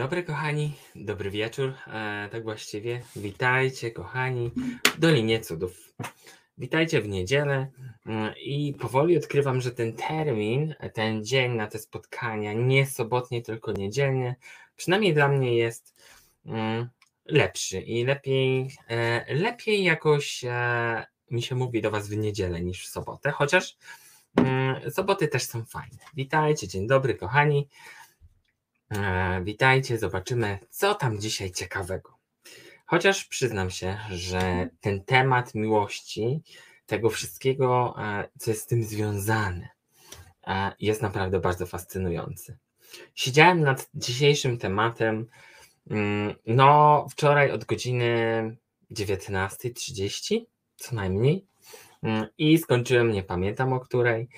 Dobry, kochani. Dobry wieczór. E, tak właściwie. Witajcie, kochani, w Dolinie Cudów. Witajcie w niedzielę. Mm, I powoli odkrywam, że ten termin, ten dzień na te spotkania, nie sobotnie, tylko niedzielnie, przynajmniej dla mnie jest mm, lepszy i lepiej, e, lepiej jakoś e, mi się mówi do Was w niedzielę niż w sobotę, chociaż mm, soboty też są fajne. Witajcie, dzień dobry, kochani. E, witajcie, zobaczymy, co tam dzisiaj ciekawego. Chociaż przyznam się, że ten temat miłości, tego wszystkiego, e, co jest z tym związane, e, jest naprawdę bardzo fascynujący. Siedziałem nad dzisiejszym tematem, mm, no, wczoraj od godziny 19.30, co najmniej, mm, i skończyłem, nie pamiętam o której.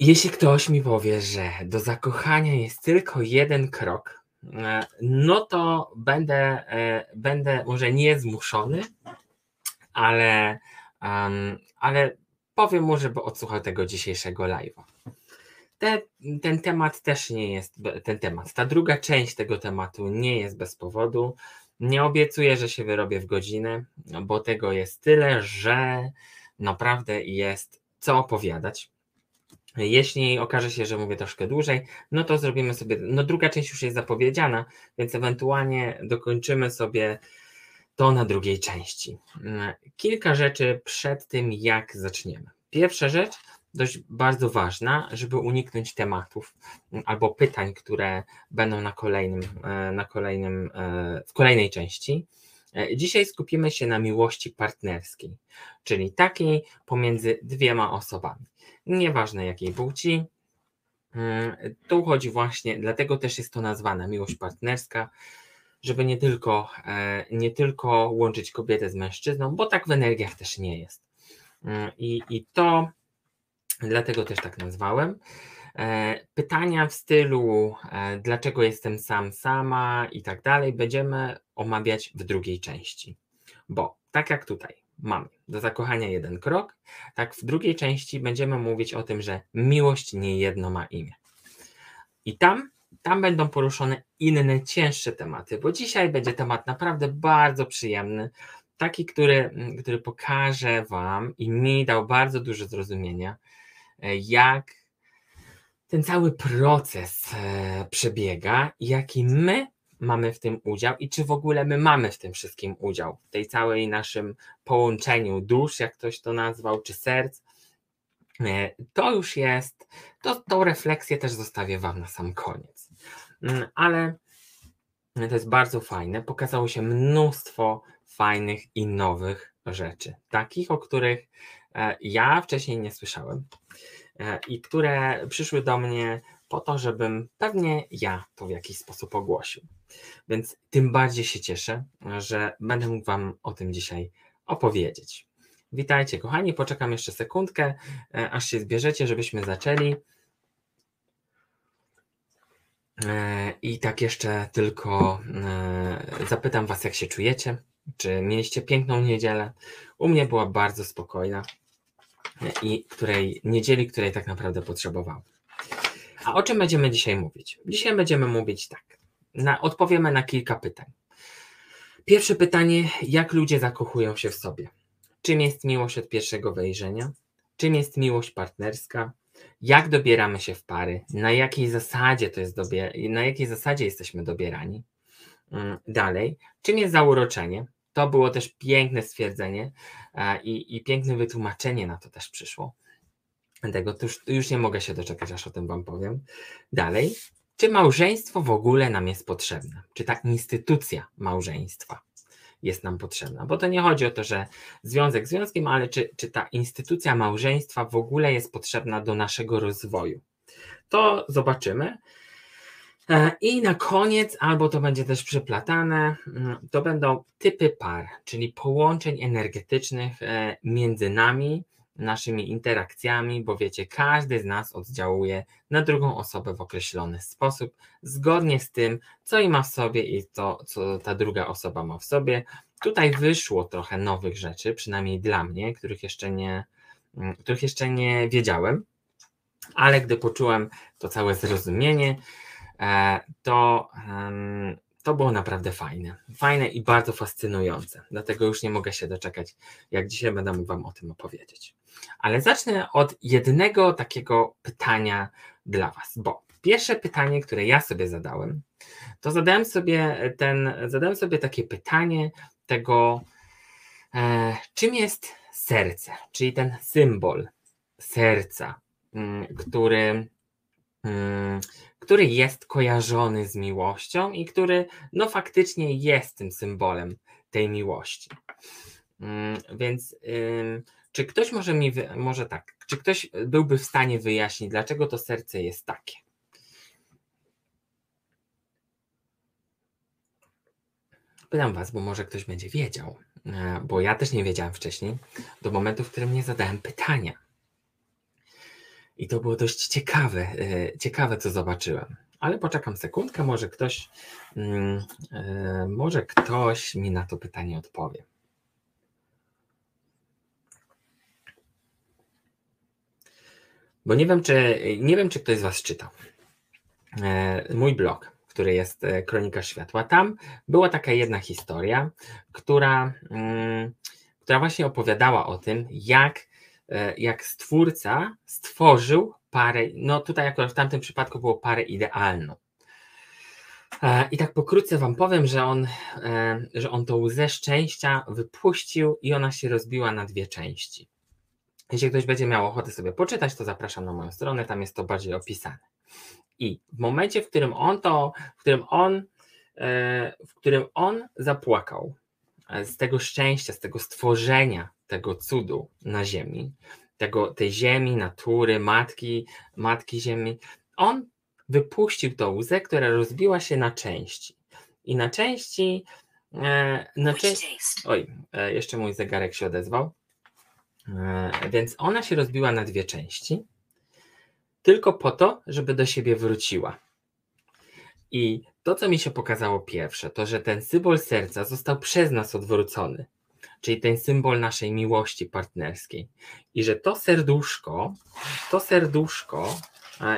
Jeśli ktoś mi powie, że do zakochania jest tylko jeden krok, e, no to będę, e, będę może nie zmuszony, ale, ale powiem mu, żeby odsłuchał tego dzisiejszego live'a. Te, ten temat też nie jest, ten temat, ta druga część tego tematu nie jest bez powodu. Nie obiecuję, że się wyrobię w godzinę, bo tego jest tyle, że naprawdę jest co opowiadać. Jeśli okaże się, że mówię troszkę dłużej, no to zrobimy sobie, no druga część już jest zapowiedziana, więc ewentualnie dokończymy sobie to na drugiej części. Kilka rzeczy przed tym, jak zaczniemy. Pierwsza rzecz, dość bardzo ważna, żeby uniknąć tematów albo pytań, które będą na kolejnym, e, na kolejnym, e, w kolejnej części. E, dzisiaj skupimy się na miłości partnerskiej, czyli takiej pomiędzy dwiema osobami nieważne jakiej płci. Mm, tu chodzi właśnie, dlatego też jest to nazwana miłość partnerska, żeby nie tylko, e, nie tylko łączyć kobietę z mężczyzną, bo tak w energiach też nie jest. Mm, I, i to dlatego też tak nazwałem. E, pytania w stylu, e, dlaczego jestem sam, sama i tak dalej, będziemy omawiać w drugiej części. Bo tak jak tutaj, mamy. Do zakochania jeden krok, tak w drugiej części będziemy mówić o tym, że miłość nie jedno ma imię. I tam, tam będą poruszone inne, cięższe tematy, bo dzisiaj będzie temat naprawdę bardzo przyjemny, taki, który, który pokaże Wam i mi dał bardzo dużo zrozumienia, jak ten cały proces e, przebiega jaki my mamy w tym udział i czy w ogóle my mamy w tym wszystkim udział, w tej całej naszym połączeniu dusz, jak ktoś to nazwał, czy serc. E, to już jest, to, tą refleksję też zostawię Wam na sam koniec. Mm, ale to jest bardzo fajne. Pokazało się mnóstwo fajnych i nowych rzeczy, takich, o których e, ja wcześniej nie słyszałem e, i które przyszły do mnie po to, żebym pewnie ja to w jakiś sposób ogłosił. Więc tym bardziej się cieszę, że będę mógł Wam o tym dzisiaj opowiedzieć. Witajcie, kochani. Poczekam jeszcze sekundkę, e, aż się zbierzecie, żebyśmy zaczęli. E, I tak jeszcze tylko e, zapytam Was, jak się czujecie. Czy mieliście piękną niedzielę? U mnie była bardzo spokojna i której niedzieli, której tak naprawdę potrzebowałem. A o czym będziemy dzisiaj mówić? Dzisiaj będziemy mówić tak. Na, odpowiemy na kilka pytań. Pierwsze pytanie: jak ludzie zakochują się w sobie? Czym jest miłość od pierwszego wejrzenia? Czym jest miłość partnerska? Jak dobieramy się w pary? Na jakiej zasadzie to jest dobier- na jakiej zasadzie jesteśmy dobierani? Mm, dalej, czym jest zauroczenie? To było też piękne stwierdzenie i, i piękne wytłumaczenie na to też przyszło tego, już, już nie mogę się doczekać, aż o tym Wam powiem. Dalej, czy małżeństwo w ogóle nam jest potrzebne? Czy ta instytucja małżeństwa jest nam potrzebna? Bo to nie chodzi o to, że związek związkiem, ale czy, czy ta instytucja małżeństwa w ogóle jest potrzebna do naszego rozwoju? To zobaczymy. E, I na koniec, albo to będzie też przyplatane, mm, to będą typy par, czyli połączeń energetycznych e, między nami, naszymi interakcjami, bo wiecie, każdy z nas oddziałuje na drugą osobę w określony sposób, zgodnie z tym, co i ma w sobie i to, co ta druga osoba ma w sobie. Tutaj wyszło trochę nowych rzeczy, przynajmniej dla mnie, których jeszcze nie, mm, których jeszcze nie wiedziałem, ale gdy poczułem to całe zrozumienie, e, to, to było naprawdę fajne. Fajne i bardzo fascynujące. Dlatego już nie mogę się doczekać, jak dzisiaj będę mógł Wam o tym opowiedzieć. Ale zacznę od jednego takiego pytania dla Was, bo pierwsze pytanie, które ja sobie zadałem, to zadałem sobie, ten, zadałem sobie takie pytanie tego, e, czym jest serce, czyli ten symbol serca, mm, który, który jest kojarzony z miłością i który no faktycznie jest tym symbolem tej miłości. Mm, więc czy ktoś może mi, może tak, czy ktoś byłby w stanie wyjaśnić, dlaczego to serce jest takie? Pytam Was, bo może ktoś będzie wiedział, e, bo ja też nie wiedziałem wcześniej, do momentu, w którym nie zadałem pytania. I to było dość ciekawe, e, ciekawe co zobaczyłem. Ale poczekam sekundkę, może ktoś, mm, e, może ktoś mi na to pytanie odpowie. Bo nie wiem, czy nie wiem, czy ktoś z Was czytał mój blog który jest e, Kronika Światła. Tam była taka jedna historia, która, mm, która właśnie opowiadała o tym, jak, e, jak stwórca stworzył parę, no tutaj akurat w tamtym przypadku było parę idealną. E, I tak pokrótce Wam powiem, że on, że on tą łzę szczęścia wypuścił i ona się rozbiła na dwie części. Jeśli ktoś będzie miał ochotę sobie poczytać, to zapraszam na moją stronę, tam jest to bardziej opisane. I w momencie, w którym on to, w którym on, e, w którym on zapłakał e, z tego szczęścia, z tego stworzenia tego cudu na ziemi, tego, tej ziemi, natury, matki, matki ziemi, on wypuścił tą łzę, która rozbiła się na części. I na części, e, na części, oj, jeszcze mój zegarek się odezwał, więc ona się rozbiła na dwie części tylko po to, żeby do siebie wróciła. I to, co mi się pokazało pierwsze, to że ten symbol serca został przez nas odwrócony, czyli ten symbol naszej miłości partnerskiej. I że to serduszko, to serduszko,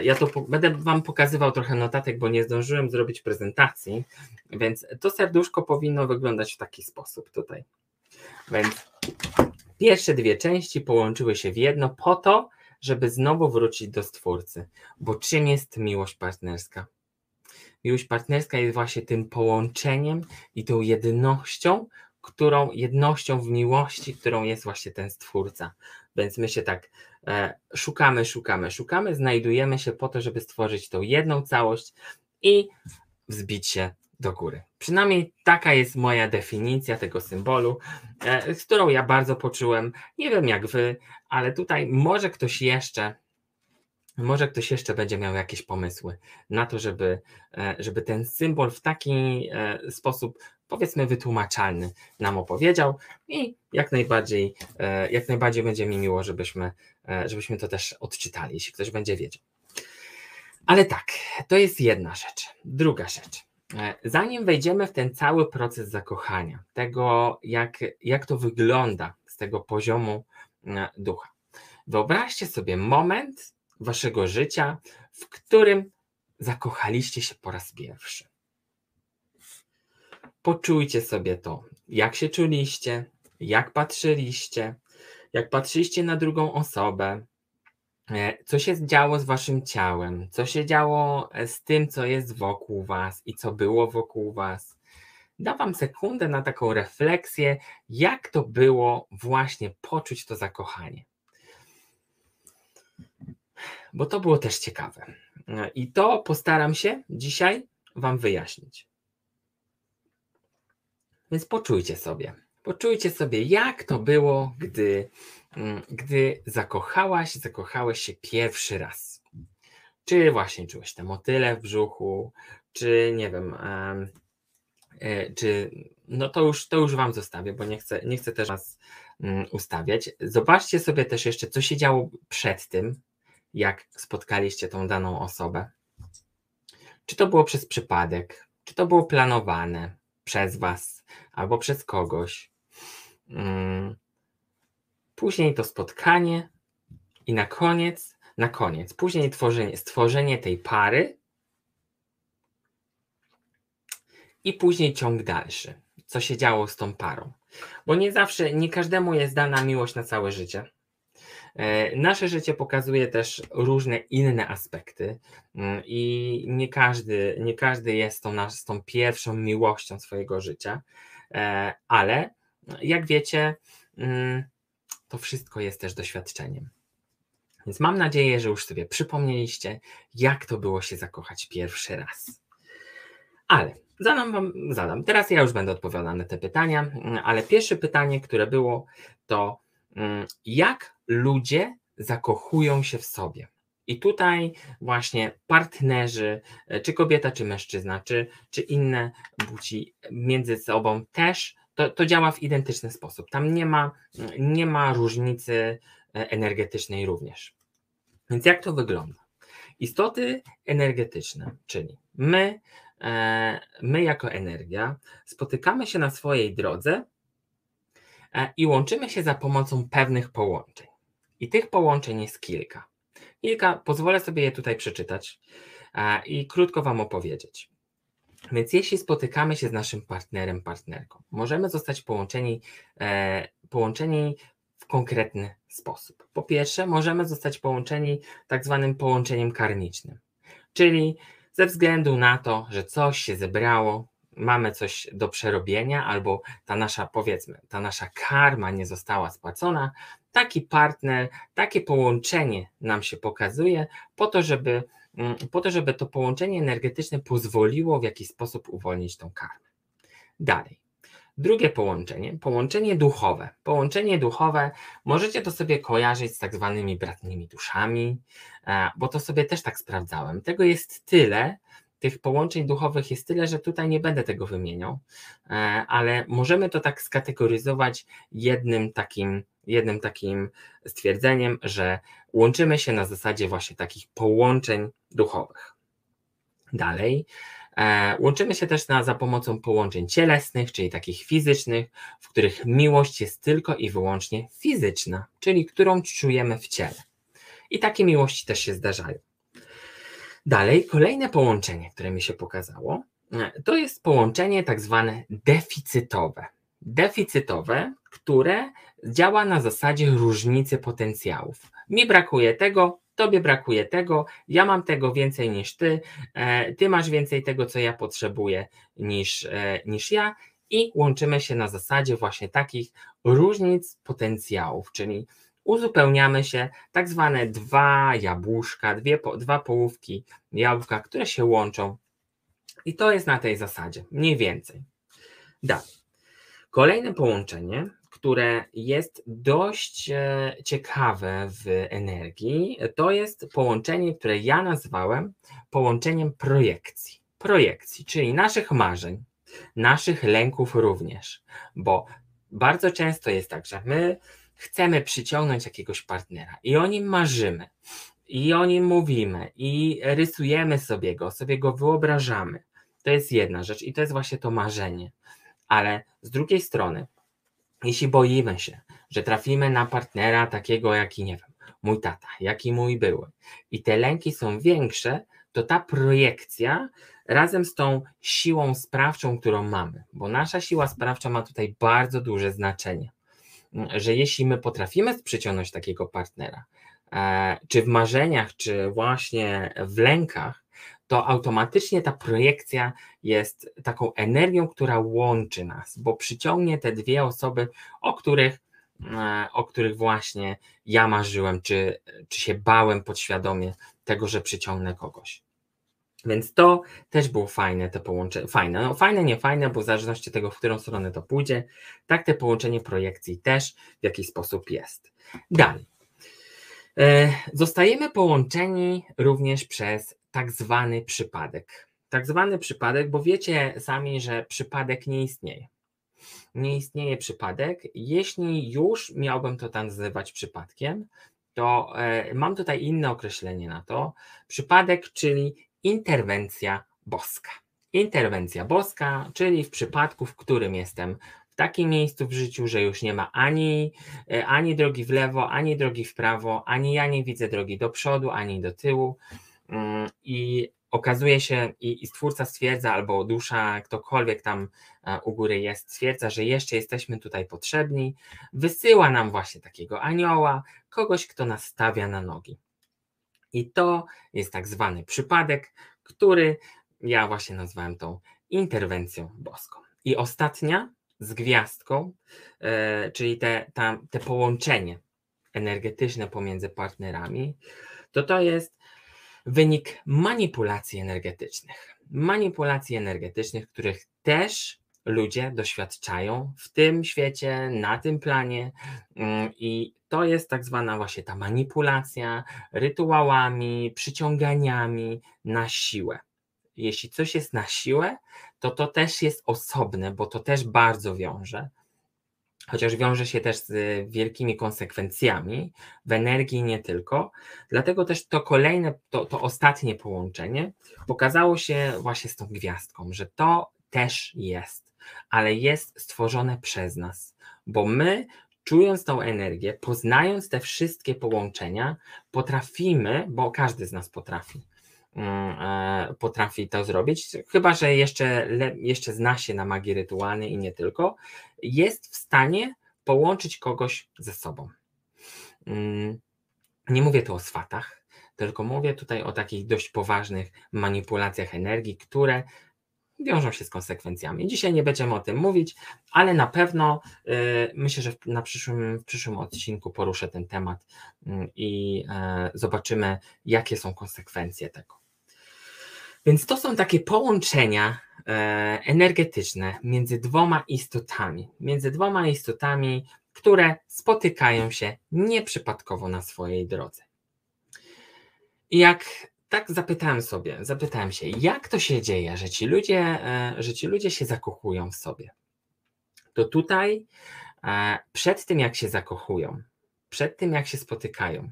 ja to będę Wam pokazywał trochę notatek, bo nie zdążyłem zrobić prezentacji, więc to serduszko powinno wyglądać w taki sposób tutaj. Więc pierwsze dwie części połączyły się w jedno po to, żeby znowu wrócić do Stwórcy. Bo czym jest miłość partnerska? Miłość partnerska jest właśnie tym połączeniem i tą jednością, którą jednością w miłości, którą jest właśnie ten Stwórca. Więc my się tak e, szukamy, szukamy, szukamy, znajdujemy się po to, żeby stworzyć tą jedną całość i wzbić się do góry. Przynajmniej taka jest moja definicja tego symbolu, e, z którą ja bardzo poczułem. Nie wiem jak wy, ale tutaj może ktoś jeszcze, może ktoś jeszcze będzie miał jakieś pomysły na to, żeby, e, żeby ten symbol w taki e, sposób, powiedzmy, wytłumaczalny nam opowiedział i jak najbardziej, jak najbardziej będzie mi miło, żebyśmy, żebyśmy to też odczytali, jeśli ktoś będzie wiedział. Ale tak, to jest jedna rzecz. Druga rzecz. E, zanim wejdziemy w ten cały proces zakochania, tego jak, jak to wygląda z tego poziomu e, ducha, wyobraźcie sobie moment waszego życia, w którym zakochaliście się po raz pierwszy. Poczujcie sobie to, jak się czuliście, jak patrzyliście, jak patrzyliście na drugą osobę, E, co się działo z waszym ciałem, co się działo e, z tym, co jest wokół was i co było wokół was. Da wam sekundę na taką refleksję, jak to było właśnie poczuć to zakochanie. Bo to było też ciekawe. E, I to postaram się dzisiaj wam wyjaśnić. Więc poczujcie sobie. Poczujcie sobie, jak to było, gdy Mm, gdy zakochałaś, zakochałeś się pierwszy raz. Czy właśnie czułeś te motyle w brzuchu, czy nie wiem, e, czy no to już, to już Wam zostawię, bo nie chcę, nie chcę też Was mm, ustawiać. Zobaczcie sobie też jeszcze, co się działo przed tym, jak spotkaliście tą daną osobę. Czy to było przez przypadek, czy to było planowane przez Was albo przez kogoś. Mm, później to spotkanie i na koniec, na koniec, później tworzenie, stworzenie tej pary i później ciąg dalszy, co się działo z tą parą. Bo nie zawsze, nie każdemu jest dana miłość na całe życie. E, nasze życie pokazuje też różne inne aspekty mm, i nie każdy, nie każdy jest tą, z tą pierwszą miłością swojego życia, e, ale jak wiecie, mm, to wszystko jest też doświadczeniem. Więc mam nadzieję, że już sobie przypomnieliście, jak to było się zakochać pierwszy raz. Ale zadam wam, zadam. Teraz ja już będę odpowiadał na te pytania, ale pierwsze pytanie, które było, to mm, jak ludzie zakochują się w sobie? I tutaj właśnie partnerzy, e, czy kobieta, czy mężczyzna, czy, czy inne płci między sobą też to, to działa w identyczny sposób. Tam nie ma, nie ma różnicy e, energetycznej również. Więc jak to wygląda? Istoty energetyczne, czyli my, e, my jako energia, spotykamy się na swojej drodze i łączymy się za pomocą pewnych połączeń. I tych połączeń jest kilka. Kilka, pozwolę sobie je tutaj przeczytać i krótko Wam opowiedzieć. Więc jeśli spotykamy się z naszym partnerem, partnerką, możemy zostać połączeni, e, połączeni w konkretny sposób. Po pierwsze, możemy zostać połączeni tak zwanym połączeniem karmicznym, czyli ze względu na to, że coś się zebrało, mamy coś do przerobienia, albo ta nasza, powiedzmy, ta nasza karma nie została spłacona, taki partner, takie połączenie nam się pokazuje po to, żeby Mm, po to, żeby to połączenie energetyczne pozwoliło w jakiś sposób uwolnić tą karmę. Dalej. Drugie połączenie, połączenie duchowe. Połączenie duchowe możecie to sobie kojarzyć z tak zwanymi bratnimi duszami, e, bo to sobie też tak sprawdzałem. Tego jest tyle, tych połączeń duchowych jest tyle, że tutaj nie będę tego wymieniał, e, ale możemy to tak skategoryzować jednym takim, jednym takim stwierdzeniem, że łączymy się na zasadzie właśnie takich połączeń duchowych. Dalej, e, łączymy się też na, za pomocą połączeń cielesnych, czyli takich fizycznych, w których miłość jest tylko i wyłącznie fizyczna, czyli którą czujemy w ciele. I takie miłości też się zdarzają. Dalej, kolejne połączenie, które mi się pokazało, e, to jest połączenie tak zwane deficytowe. Deficytowe, które działa na zasadzie różnicy potencjałów. Mi brakuje tego, tobie brakuje tego, ja mam tego więcej niż ty, e, ty masz więcej tego, co ja potrzebuję niż, e, niż ja, i łączymy się na zasadzie właśnie takich różnic potencjałów, czyli uzupełniamy się tak zwane dwa jabłuszka, dwie, dwa połówki jabłka, które się łączą. I to jest na tej zasadzie, mniej więcej. Dalej. Kolejne połączenie, które jest dość e, ciekawe w energii, to jest połączenie, które ja nazwałem połączeniem projekcji. Projekcji, czyli naszych marzeń, naszych lęków również, bo bardzo często jest tak, że my chcemy przyciągnąć jakiegoś partnera i o nim marzymy, i o nim mówimy, i rysujemy sobie go, sobie go wyobrażamy. To jest jedna rzecz i to jest właśnie to marzenie. Ale z drugiej strony, jeśli boimy się, że trafimy na partnera takiego, jaki nie wiem, mój tata, jaki mój były, i te lęki są większe, to ta projekcja razem z tą siłą sprawczą, którą mamy, bo nasza siła sprawcza ma tutaj bardzo duże znaczenie że jeśli my potrafimy przyciągnąć takiego partnera, e, czy w marzeniach, czy właśnie w lękach, to automatycznie ta projekcja jest taką energią, która łączy nas, bo przyciągnie te dwie osoby, o których, e, o których właśnie ja marzyłem, czy, czy się bałem podświadomie tego, że przyciągnę kogoś. Więc to też było fajne, te połączenie, fajne, no fajne, nie fajne, bo w zależności od tego, w którą stronę to pójdzie, tak te połączenie projekcji też w jakiś sposób jest. Dalej. E, zostajemy połączeni również przez tak zwany przypadek. Tak zwany przypadek, bo wiecie sami, że przypadek nie istnieje. Nie istnieje przypadek. Jeśli już miałbym to tam nazywać przypadkiem, to e, mam tutaj inne określenie na to. Przypadek, czyli interwencja boska. Interwencja boska, czyli w przypadku, w którym jestem w takim miejscu w życiu, że już nie ma ani, e, ani drogi w lewo, ani drogi w prawo, ani ja nie widzę drogi do przodu, ani do tyłu. Mm, I okazuje się i, i stwórca stwierdza, albo dusza, ktokolwiek tam e, u góry jest, stwierdza, że jeszcze jesteśmy tutaj potrzebni, wysyła nam właśnie takiego anioła, kogoś, kto nas stawia na nogi. I to jest tak zwany przypadek, który ja właśnie nazwałem tą interwencją boską. I ostatnia z gwiazdką, e, czyli te, ta, te połączenie energetyczne pomiędzy partnerami, to to jest wynik manipulacji energetycznych. Manipulacji energetycznych, których też ludzie doświadczają w tym świecie, na tym planie mm, i to jest tak zwana właśnie ta manipulacja rytuałami, przyciąganiami na siłę. Jeśli coś jest na siłę, to to też jest osobne, bo to też bardzo wiąże chociaż wiąże się też z wielkimi konsekwencjami w energii nie tylko. Dlatego też to kolejne, to, to ostatnie połączenie pokazało się właśnie z tą gwiazdką, że to też jest, ale jest stworzone przez nas, bo my czując tą energię, poznając te wszystkie połączenia, potrafimy, bo każdy z nas potrafi, mm, e, potrafi to zrobić, chyba że jeszcze, jeszcze zna się na magii rytualnej i nie tylko, jest w stanie połączyć kogoś ze sobą. Mm, nie mówię tu o swatach, tylko mówię tutaj o takich dość poważnych manipulacjach energii, które wiążą się z konsekwencjami. Dzisiaj nie będziemy o tym mówić, ale na pewno yy, myślę, że na przyszłym, w przyszłym odcinku poruszę ten temat yy, i yy, zobaczymy, jakie są konsekwencje tego. Więc to są takie połączenia e, energetyczne między dwoma istotami, między dwoma istotami, które spotykają się nieprzypadkowo na swojej drodze. I jak tak zapytałem sobie, zapytałem się, jak to się dzieje, że ci ludzie, e, że ci ludzie się zakochują w sobie. To tutaj e, przed tym, jak się zakochują, przed tym, jak się spotykają,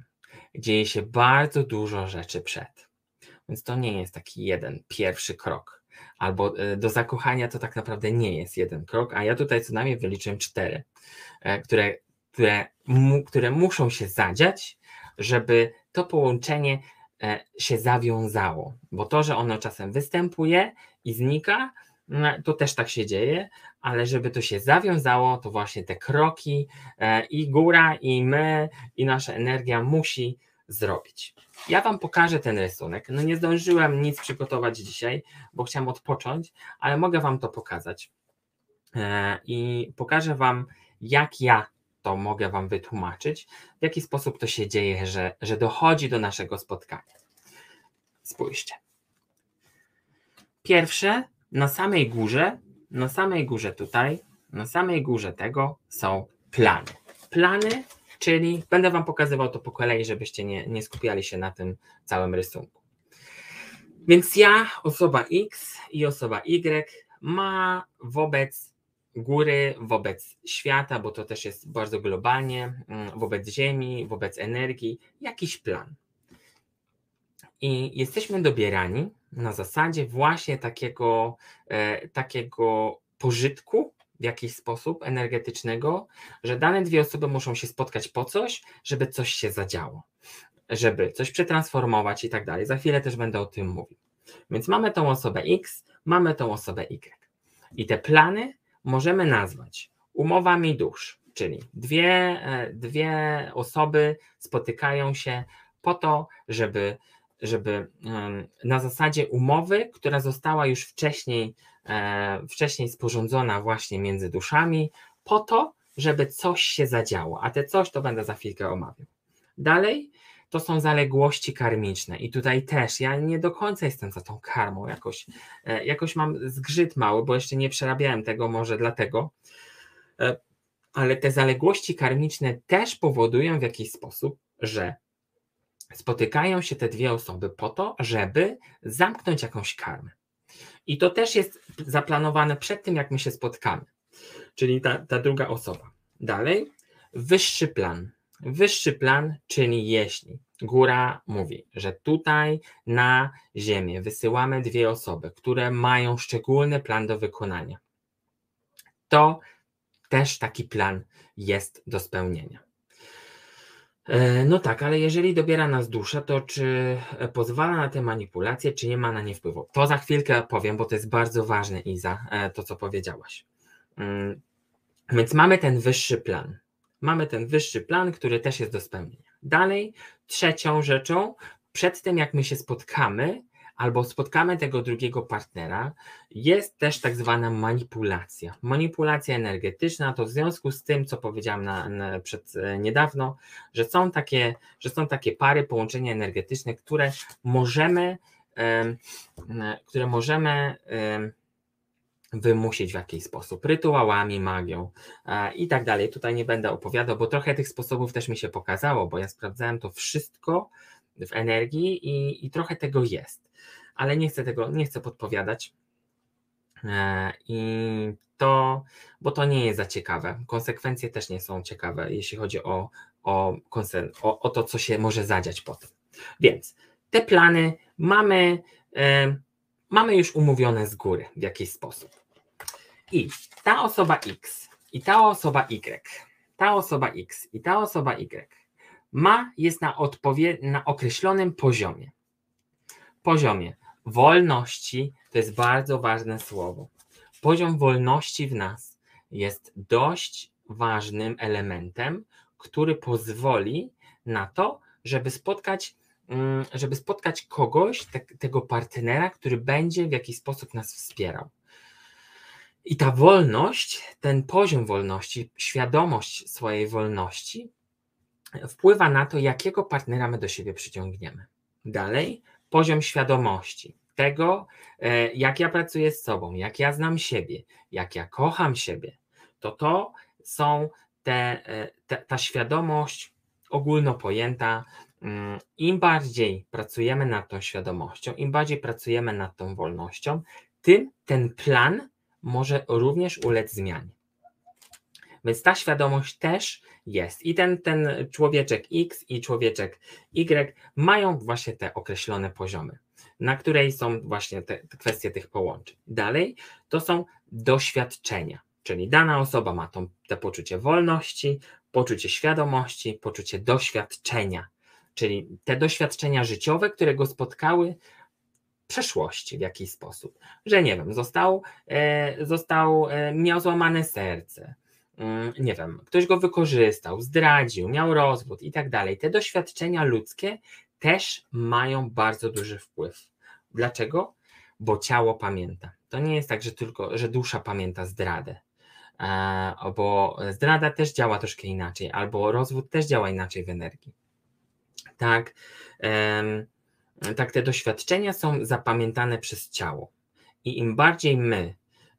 dzieje się bardzo dużo rzeczy przed. Więc to nie jest taki jeden, pierwszy krok. Albo e, do zakochania to tak naprawdę nie jest jeden krok, a ja tutaj co najmniej wyliczyłem cztery, które, które, które muszą się zadziać, żeby to połączenie się zawiązało. Bo to, że ono czasem występuje i znika, no, to też tak się dzieje, ale żeby to się zawiązało, to właśnie te kroki i góra, i my, i nasza energia musi zrobić. Ja Wam pokażę ten rysunek. No nie zdążyłem nic przygotować dzisiaj, bo chciałem odpocząć, ale mogę Wam to pokazać. E, I pokażę Wam, jak ja to mogę Wam wytłumaczyć, w jaki sposób to się dzieje, że, że dochodzi do naszego spotkania. Spójrzcie. Pierwsze, na samej górze, na samej górze tutaj, na samej górze tego są plany. Plany czyli będę Wam pokazywał to po kolei, żebyście nie, nie skupiali się na tym całym rysunku. Więc ja, osoba X i osoba Y ma wobec góry, wobec świata, bo to też jest bardzo globalnie, mm, wobec Ziemi, wobec energii, jakiś plan. I jesteśmy dobierani na zasadzie właśnie takiego, e, takiego pożytku, w jakiś sposób energetycznego, że dane dwie osoby muszą się spotkać po coś, żeby coś się zadziało, żeby coś przetransformować i tak dalej. Za chwilę też będę o tym mówił. Więc mamy tą osobę X, mamy tą osobę Y. I te plany możemy nazwać umowami dusz, czyli dwie, e, dwie osoby spotykają się po to, żeby, żeby na zasadzie umowy, która została już wcześniej E, wcześniej sporządzona właśnie między duszami, po to, żeby coś się zadziało, a te coś to będę za chwilkę omawiał. Dalej to są zaległości karmiczne i tutaj też ja nie do końca jestem za tą karmą, jakoś, e, jakoś mam zgrzyt mały, bo jeszcze nie przerabiałem tego może dlatego, e, ale te zaległości karmiczne też powodują w jakiś sposób, że spotykają się te dwie osoby po to, żeby zamknąć jakąś karmę. I to też jest zaplanowane przed tym, jak my się spotkamy, czyli ta, ta druga osoba. Dalej, wyższy plan. Wyższy plan, czyli jeśli góra mówi, że tutaj na Ziemię wysyłamy dwie osoby, które mają szczególny plan do wykonania, to też taki plan jest do spełnienia. E, no tak, ale jeżeli dobiera nas dusza, to czy pozwala na te manipulacje, czy nie ma na nie wpływu? To za chwilkę powiem, bo to jest bardzo ważne, Iza, e, to co powiedziałaś. Mm, więc mamy ten wyższy plan. Mamy ten wyższy plan, który też jest do spełnienia. Dalej, trzecią rzeczą, przed tym jak my się spotkamy, albo spotkamy tego drugiego partnera, jest też tak zwana manipulacja. Manipulacja energetyczna to w związku z tym, co powiedziałam na, na, przed e, niedawno, że są takie, że są takie pary, połączenia energetyczne, które możemy, które możemy wymusić w jakiś sposób, rytuałami, magią e, i tak dalej. Tutaj nie będę opowiadał, bo trochę tych sposobów też mi się pokazało, bo ja sprawdzałem to wszystko w energii i, i trochę tego jest ale nie chcę tego, nie chcę podpowiadać. E, I to, bo to nie jest za ciekawe. Konsekwencje też nie są ciekawe, jeśli chodzi o, o, o, o to, co się może zadziać potem. Więc te plany mamy, e, mamy już umówione z góry w jakiś sposób. I ta osoba X i ta osoba Y, ta osoba X i ta osoba Y ma, jest na, odpowie- na określonym poziomie. Poziomie wolności to jest bardzo ważne słowo. Poziom wolności w nas jest dość ważnym elementem, który pozwoli na to, żeby spotkać, mm, żeby spotkać kogoś, te, tego partnera, który będzie w jakiś sposób nas wspierał. I ta wolność, ten poziom wolności, świadomość swojej wolności wpływa na to, jakiego partnera my do siebie przyciągniemy. Dalej, poziom świadomości tego, e, jak ja pracuję z sobą, jak ja znam siebie, jak ja kocham siebie, to to są te, e, te, ta świadomość ogólnopojęta. Mm, Im bardziej pracujemy nad tą świadomością, im bardziej pracujemy nad tą wolnością, tym ten plan może również ulec zmianie. Więc ta świadomość też jest. I ten, ten człowieczek X i człowieczek Y mają właśnie te określone poziomy, na której są właśnie te, te kwestie tych połączeń. Dalej to są doświadczenia, czyli dana osoba ma to, te poczucie wolności, poczucie świadomości, poczucie doświadczenia, czyli te doświadczenia życiowe, które go spotkały przeszłości w jakiś sposób, że nie wiem, został, e, został e, miał złamane serce, Mm, nie wiem, ktoś go wykorzystał, zdradził, miał rozwód i tak dalej. Te doświadczenia ludzkie też mają bardzo duży wpływ. Dlaczego? Bo ciało pamięta. To nie jest tak, że tylko, że dusza pamięta zdradę, e, bo zdrada też działa troszkę inaczej, albo rozwód też działa inaczej w energii. Tak, tak te doświadczenia są zapamiętane przez ciało. I im bardziej my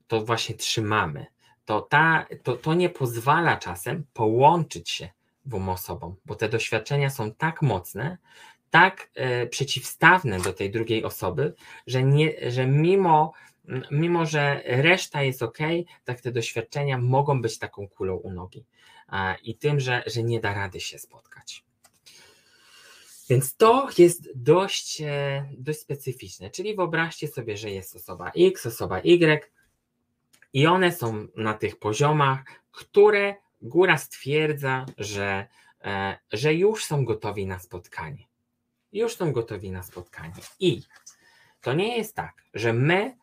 to właśnie trzymamy, to, ta, to, to nie pozwala czasem połączyć się dwóm osobom, bo te doświadczenia są tak mocne, tak e, przeciwstawne do tej drugiej osoby, że, nie, że mimo, mimo, że reszta jest ok, tak te doświadczenia mogą być taką kulą u nogi e, i tym, że, że nie da rady się spotkać. Więc to jest dość, e, dość specyficzne. Czyli wyobraźcie sobie, że jest osoba X, osoba Y, i one są na tych poziomach, które góra stwierdza, że, e, że już są gotowi na spotkanie. Już są gotowi na spotkanie. I to nie jest tak, że my,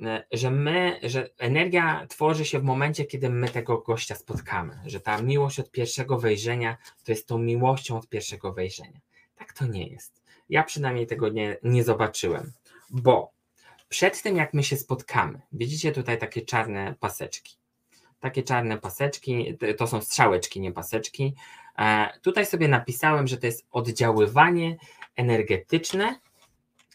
e, że my, że energia tworzy się w momencie, kiedy my tego gościa spotkamy, że ta miłość od pierwszego wejrzenia to jest tą miłością od pierwszego wejrzenia. Tak to nie jest. Ja przynajmniej tego nie, nie zobaczyłem, bo przed tym, jak my się spotkamy, widzicie tutaj takie czarne paseczki. Takie czarne paseczki, to są strzałeczki, nie paseczki. E, tutaj sobie napisałem, że to jest oddziaływanie energetyczne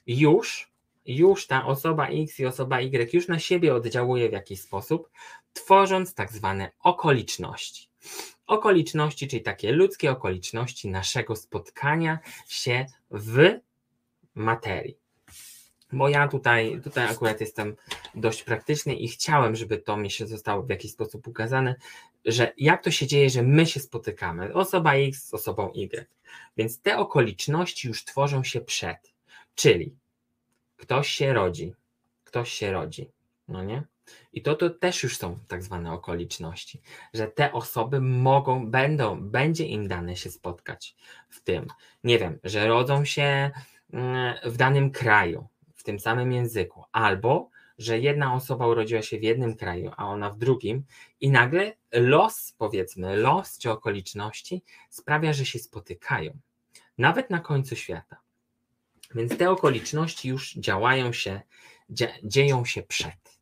już, już ta osoba X i osoba Y już na siebie oddziałuje w jakiś sposób, tworząc tak zwane okoliczności. Okoliczności, czyli takie ludzkie okoliczności naszego spotkania się w materii. Bo ja tutaj, tutaj akurat jestem dość praktyczny i chciałem, żeby to mi się zostało w jakiś sposób ukazane, że jak to się dzieje, że my się spotykamy, osoba X z osobą Y. Więc te okoliczności już tworzą się przed. Czyli ktoś się rodzi, ktoś się rodzi, no nie? I to, to też już są tak zwane okoliczności, że te osoby mogą, będą, będzie im dane się spotkać w tym. Nie wiem, że rodzą się mm, w danym kraju, w tym samym języku, albo że jedna osoba urodziła się w jednym kraju, a ona w drugim, i nagle los, powiedzmy, los czy okoliczności sprawia, że się spotykają, nawet na końcu świata. Więc te okoliczności już działają się, dzieją się przed.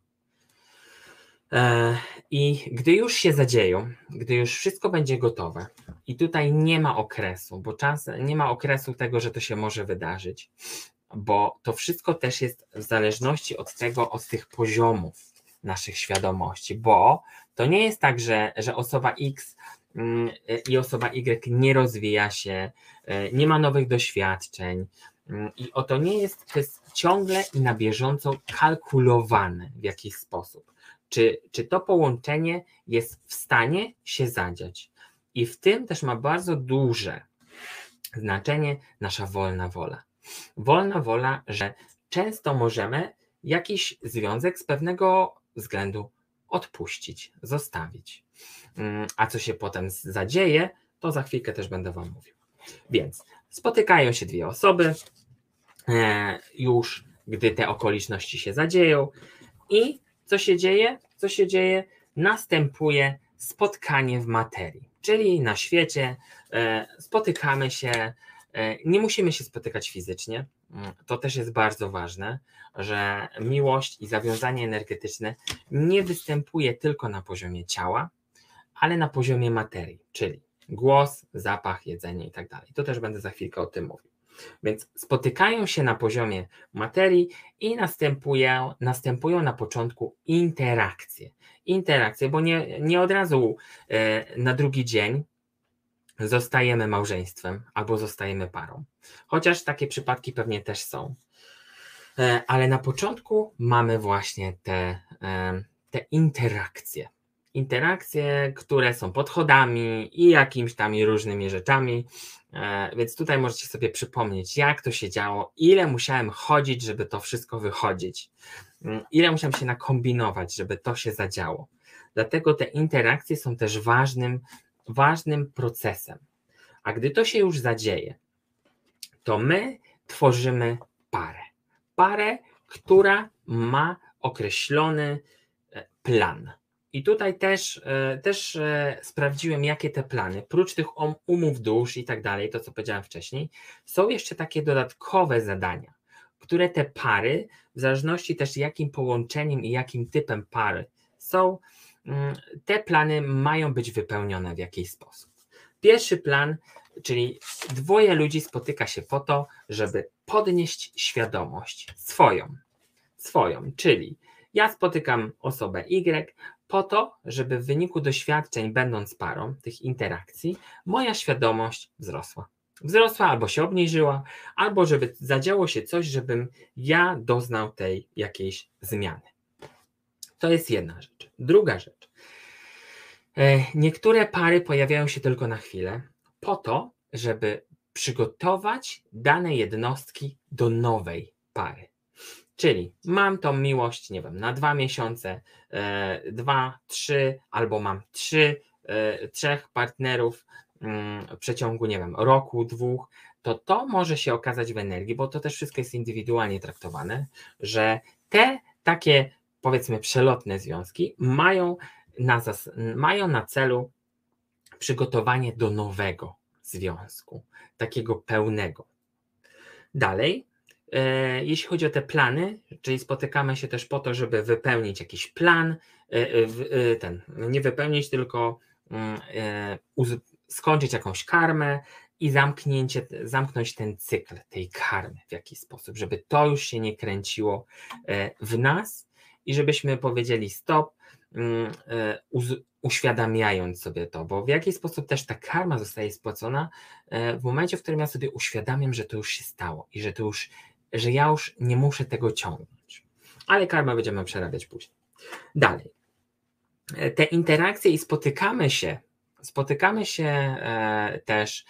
E, I gdy już się zadzieją, gdy już wszystko będzie gotowe, i tutaj nie ma okresu, bo czas nie ma okresu tego, że to się może wydarzyć, bo to wszystko też jest w zależności od tego, od tych poziomów naszych świadomości, bo to nie jest tak, że, że osoba X mm, i osoba Y nie rozwija się, e, nie ma nowych doświadczeń. Mm, I o to nie jest, to jest ciągle i na bieżąco kalkulowane w jakiś sposób. Czy, czy to połączenie jest w stanie się zadziać? I w tym też ma bardzo duże znaczenie nasza wolna wola. Wolna wola, że często możemy jakiś związek z pewnego względu odpuścić, zostawić. Mm, a co się potem zadzieje, to za chwilkę też będę Wam mówił. Więc spotykają się dwie osoby, e, już gdy te okoliczności się zadzieją, i co się dzieje? Co się dzieje? Następuje spotkanie w materii, czyli na świecie e, spotykamy się E, nie musimy się spotykać fizycznie. Mm, to też jest bardzo ważne, że miłość i zawiązanie energetyczne nie występuje tylko na poziomie ciała, ale na poziomie materii, czyli głos, zapach, jedzenie i tak dalej. To też będę za chwilkę o tym mówił. Więc spotykają się na poziomie materii i następuje, następują na początku interakcje. Interakcje, bo nie, nie od razu e, na drugi dzień zostajemy małżeństwem albo zostajemy parą. Chociaż takie przypadki pewnie też są. E, ale na początku mamy właśnie te, e, te interakcje. Interakcje, które są podchodami i jakimiś tam różnymi rzeczami. E, więc tutaj możecie sobie przypomnieć, jak to się działo, ile musiałem chodzić, żeby to wszystko wychodzić, mm, ile musiałem się nakombinować, żeby to się zadziało. Dlatego te interakcje są też ważnym ważnym procesem. A gdy to się już zadzieje, to my tworzymy parę. Parę, która ma określony e, plan. I tutaj też, e, też e, sprawdziłem, jakie te plany, prócz tych umów dusz i tak dalej, to co powiedziałem wcześniej, są jeszcze takie dodatkowe zadania, które te pary, w zależności też jakim połączeniem i jakim typem pary są, Mm, te plany mają być wypełnione w jakiś sposób. Pierwszy plan, czyli dwoje ludzi spotyka się po to, żeby podnieść świadomość swoją, swoją, czyli ja spotykam osobę Y po to, żeby w wyniku doświadczeń, będąc parą tych interakcji, moja świadomość wzrosła. Wzrosła albo się obniżyła, albo żeby zadziało się coś, żebym ja doznał tej jakiejś zmiany. To jest jedna rzecz. Druga rzecz. E, niektóre pary pojawiają się tylko na chwilę, po to, żeby przygotować dane jednostki do nowej pary. Czyli mam tą miłość, nie wiem, na dwa miesiące, e, dwa, trzy, albo mam trzy, e, trzech partnerów mm, w przeciągu, nie wiem, roku, dwóch, to to może się okazać w energii, bo to też wszystko jest indywidualnie traktowane, że te takie powiedzmy przelotne związki mają na, mają na celu przygotowanie do nowego związku, takiego pełnego. Dalej, jeśli chodzi o te plany, czyli spotykamy się też po to, żeby wypełnić jakiś plan, e, e, ten, nie wypełnić, tylko mm, skończyć jakąś karmę i zamknięcie, zamknąć ten cykl tej karmy w jakiś sposób, żeby to już się nie kręciło w nas i żebyśmy powiedzieli stop, mm, e, uświadamiając sobie to, bo w jaki sposób też ta karma zostaje spłacona e, w momencie, w którym ja sobie uświadamiam, że to już się stało i że to już, że ja już nie muszę tego ciągnąć. Ale karmę będziemy przerabiać później. Dalej. E, te interakcje i spotykamy się, spotykamy się też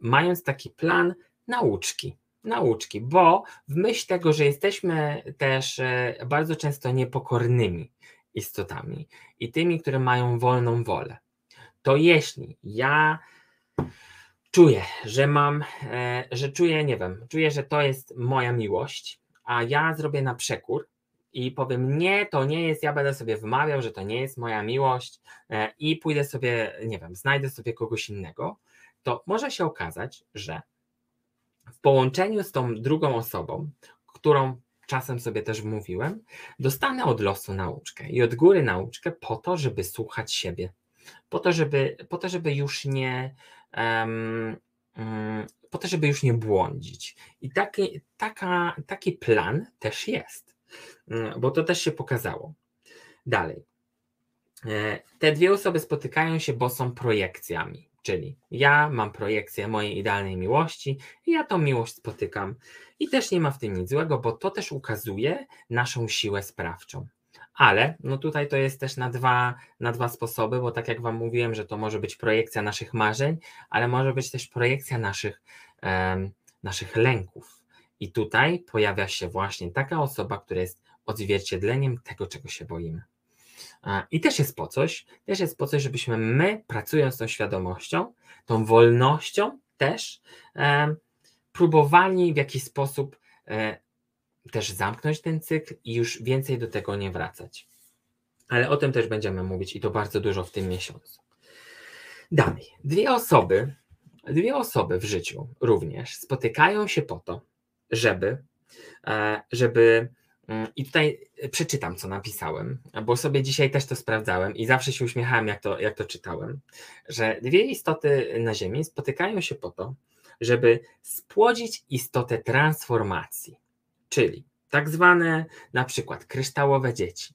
mając taki plan nauczki, nauczki, bo w myśl tego, że jesteśmy też e, bardzo często niepokornymi istotami i tymi, które mają wolną wolę, to jeśli ja czuję, że mam, e, że czuję, nie wiem, czuję, że to jest moja miłość, a ja zrobię na przekór i powiem nie, to nie jest, ja będę sobie wymawiał, że to nie jest moja miłość e, i pójdę sobie, nie wiem, znajdę sobie kogoś innego, to może się okazać, że w połączeniu z tą drugą osobą, którą czasem sobie też mówiłem, dostanę od losu nauczkę i od góry nauczkę po to, żeby słuchać siebie, po to, żeby, po to, żeby już nie po to, żeby już nie błądzić. I taki, taka, taki plan też jest, mm, bo to też się pokazało. Dalej. E, te dwie osoby spotykają się, bo są projekcjami. Czyli ja mam projekcję mojej idealnej miłości i ja tą miłość spotykam. I też nie ma w tym nic złego, bo to też ukazuje naszą siłę sprawczą. Ale no tutaj to jest też na dwa, na dwa sposoby, bo tak jak Wam mówiłem, że to może być projekcja naszych marzeń, ale może być też projekcja naszych, um, naszych lęków. I tutaj pojawia się właśnie taka osoba, która jest odzwierciedleniem tego, czego się boimy. I też jest po coś, też jest po coś, żebyśmy my, pracując tą świadomością, tą wolnością też, e, próbowali w jakiś sposób e, też zamknąć ten cykl i już więcej do tego nie wracać. Ale o tym też będziemy mówić i to bardzo dużo w tym miesiącu. Dalej, dwie osoby, dwie osoby w życiu również spotykają się po to, żeby, e, żeby Mm, I tutaj przeczytam, co napisałem, bo sobie dzisiaj też to sprawdzałem i zawsze się uśmiechałem, jak to, jak to czytałem, że dwie istoty na Ziemi spotykają się po to, żeby spłodzić istotę transformacji, czyli tak zwane na przykład kryształowe dzieci,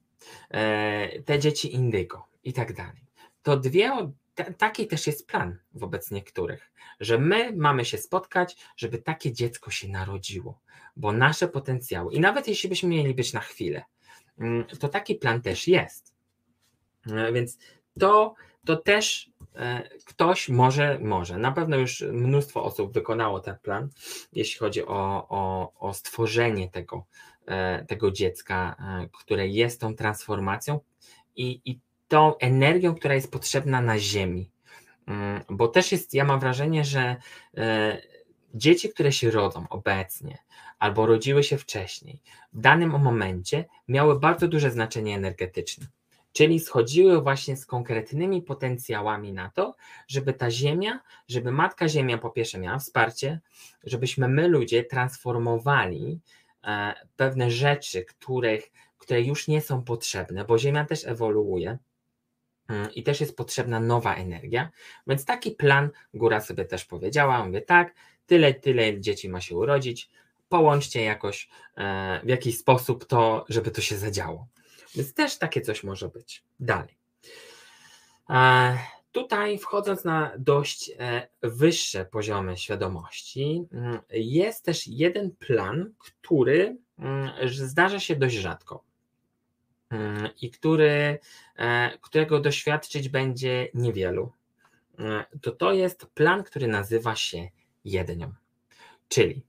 e, te dzieci indygo i tak dalej. To dwie, taki też jest plan wobec niektórych, że my mamy się spotkać, żeby takie dziecko się narodziło, bo nasze potencjały, i nawet jeśli byśmy mieli być na chwilę, mm, to taki plan też jest. E, więc to, to też ktoś może, może, na pewno już mnóstwo osób wykonało ten plan, jeśli chodzi o, o, o stworzenie tego, e, tego dziecka, które jest tą transformacją i, i tą energią, która jest potrzebna na Ziemi. Mm, bo też jest, ja mam wrażenie, że e, dzieci, które się rodzą obecnie albo rodziły się wcześniej, w danym momencie miały bardzo duże znaczenie energetyczne. Czyli schodziły właśnie z konkretnymi potencjałami na to, żeby ta Ziemia, żeby Matka Ziemia po pierwsze miała wsparcie, żebyśmy my ludzie transformowali e, pewne rzeczy, których, które już nie są potrzebne, bo Ziemia też ewoluuje Mm, i też jest potrzebna nowa energia. Więc taki plan góra sobie też powiedziała. Mówię tak, tyle, tyle dzieci ma się urodzić. Połączcie jakoś e, w jakiś sposób to, żeby to się zadziało. Więc też takie coś może być. Dalej. E, tutaj wchodząc na dość e, wyższe poziomy świadomości, mm, jest też jeden plan, który mm, zdarza się dość rzadko. Mm, i który, e, którego doświadczyć będzie niewielu, to to jest plan, który nazywa się jednią. Czyli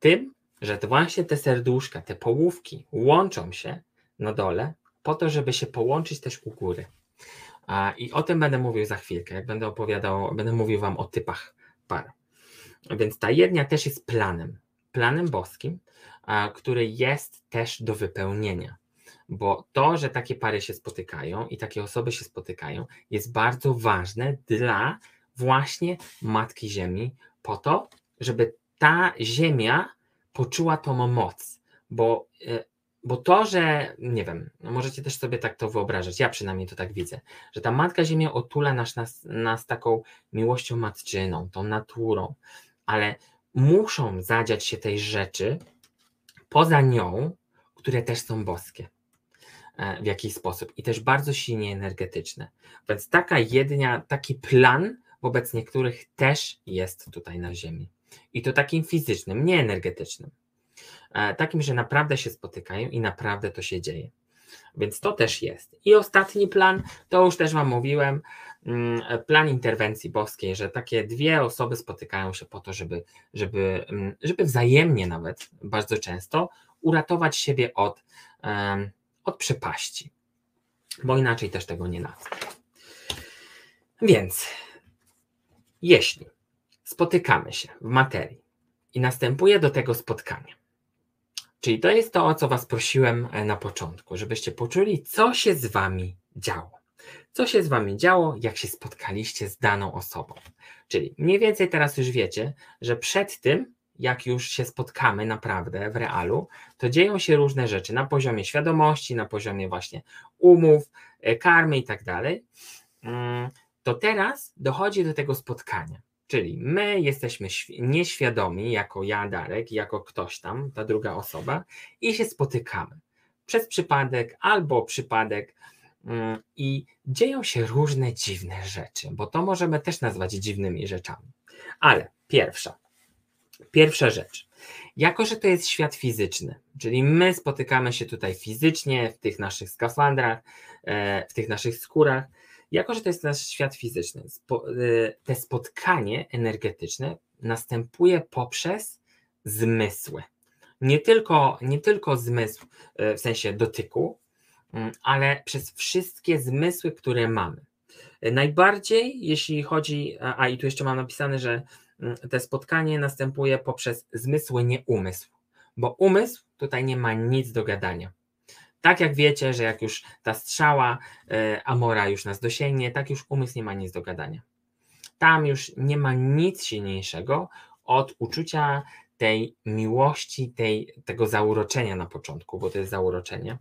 tym, że to właśnie te serduszka, te połówki łączą się na dole po to, żeby się połączyć też u góry. I o tym będę mówił za chwilkę, jak będę opowiadał, będę mówił Wam o typach par. Więc ta jednia też jest planem, planem boskim, który jest też do wypełnienia bo to, że takie pary się spotykają i takie osoby się spotykają, jest bardzo ważne dla właśnie Matki Ziemi, po to, żeby ta Ziemia poczuła tą moc, bo, e, bo to, że nie wiem, no możecie też sobie tak to wyobrażać, ja przynajmniej to tak widzę, że ta Matka Ziemia otula nas, nas, nas taką miłością matczyną, tą naturą, ale muszą zadziać się tej rzeczy poza nią, które też są boskie. E, w jakiś sposób i też bardzo silnie energetyczne. Więc taka jednia, taki plan wobec niektórych też jest tutaj na Ziemi. I to takim fizycznym, nie energetycznym. E, takim, że naprawdę się spotykają i naprawdę to się dzieje. Więc to też jest. I ostatni plan, to już też Wam mówiłem, mm, plan interwencji boskiej, że takie dwie osoby spotykają się po to, żeby, żeby, mm, żeby wzajemnie nawet bardzo często uratować siebie od, od przepaści, bo inaczej też tego nie nazwę. Więc jeśli spotykamy się w materii i następuje do tego spotkanie, czyli to jest to, o co Was prosiłem e, na początku, żebyście poczuli, co się z Wami działo. Co się z Wami działo, jak się spotkaliście z daną osobą. Czyli mniej więcej teraz już wiecie, że przed tym, jak już się spotkamy naprawdę w realu, to dzieją się różne rzeczy na poziomie świadomości, na poziomie właśnie umów, e, karmy i tak dalej. Mm, to teraz dochodzi do tego spotkania. Czyli my jesteśmy nieświadomi, jako ja, Darek, jako ktoś tam, ta druga osoba, i się spotykamy. Przez przypadek albo przypadek, mm, i dzieją się różne dziwne rzeczy, bo to możemy też nazwać dziwnymi rzeczami. Ale pierwsza, pierwsza rzecz. Jako, że to jest świat fizyczny, czyli my spotykamy się tutaj fizycznie w tych naszych skafandrach, e, w tych naszych skórach, jako, że to jest nasz świat fizyczny, y, te spotkanie energetyczne następuje poprzez zmysły. Nie tylko, nie tylko zmysł y, w sensie dotyku, mm, ale przez wszystkie zmysły, które mamy. Najbardziej, jeśli chodzi, a i tu jeszcze mam napisane, że mm, te spotkanie następuje poprzez zmysły, nie umysł, bo umysł tutaj nie ma nic do gadania. Tak jak wiecie, że jak już ta strzała e, Amora już nas dosięgnie, tak już umysł nie ma nic do gadania. Tam już nie ma nic silniejszego od uczucia tej miłości, tej, tego zauroczenia na początku, bo to jest zauroczenie,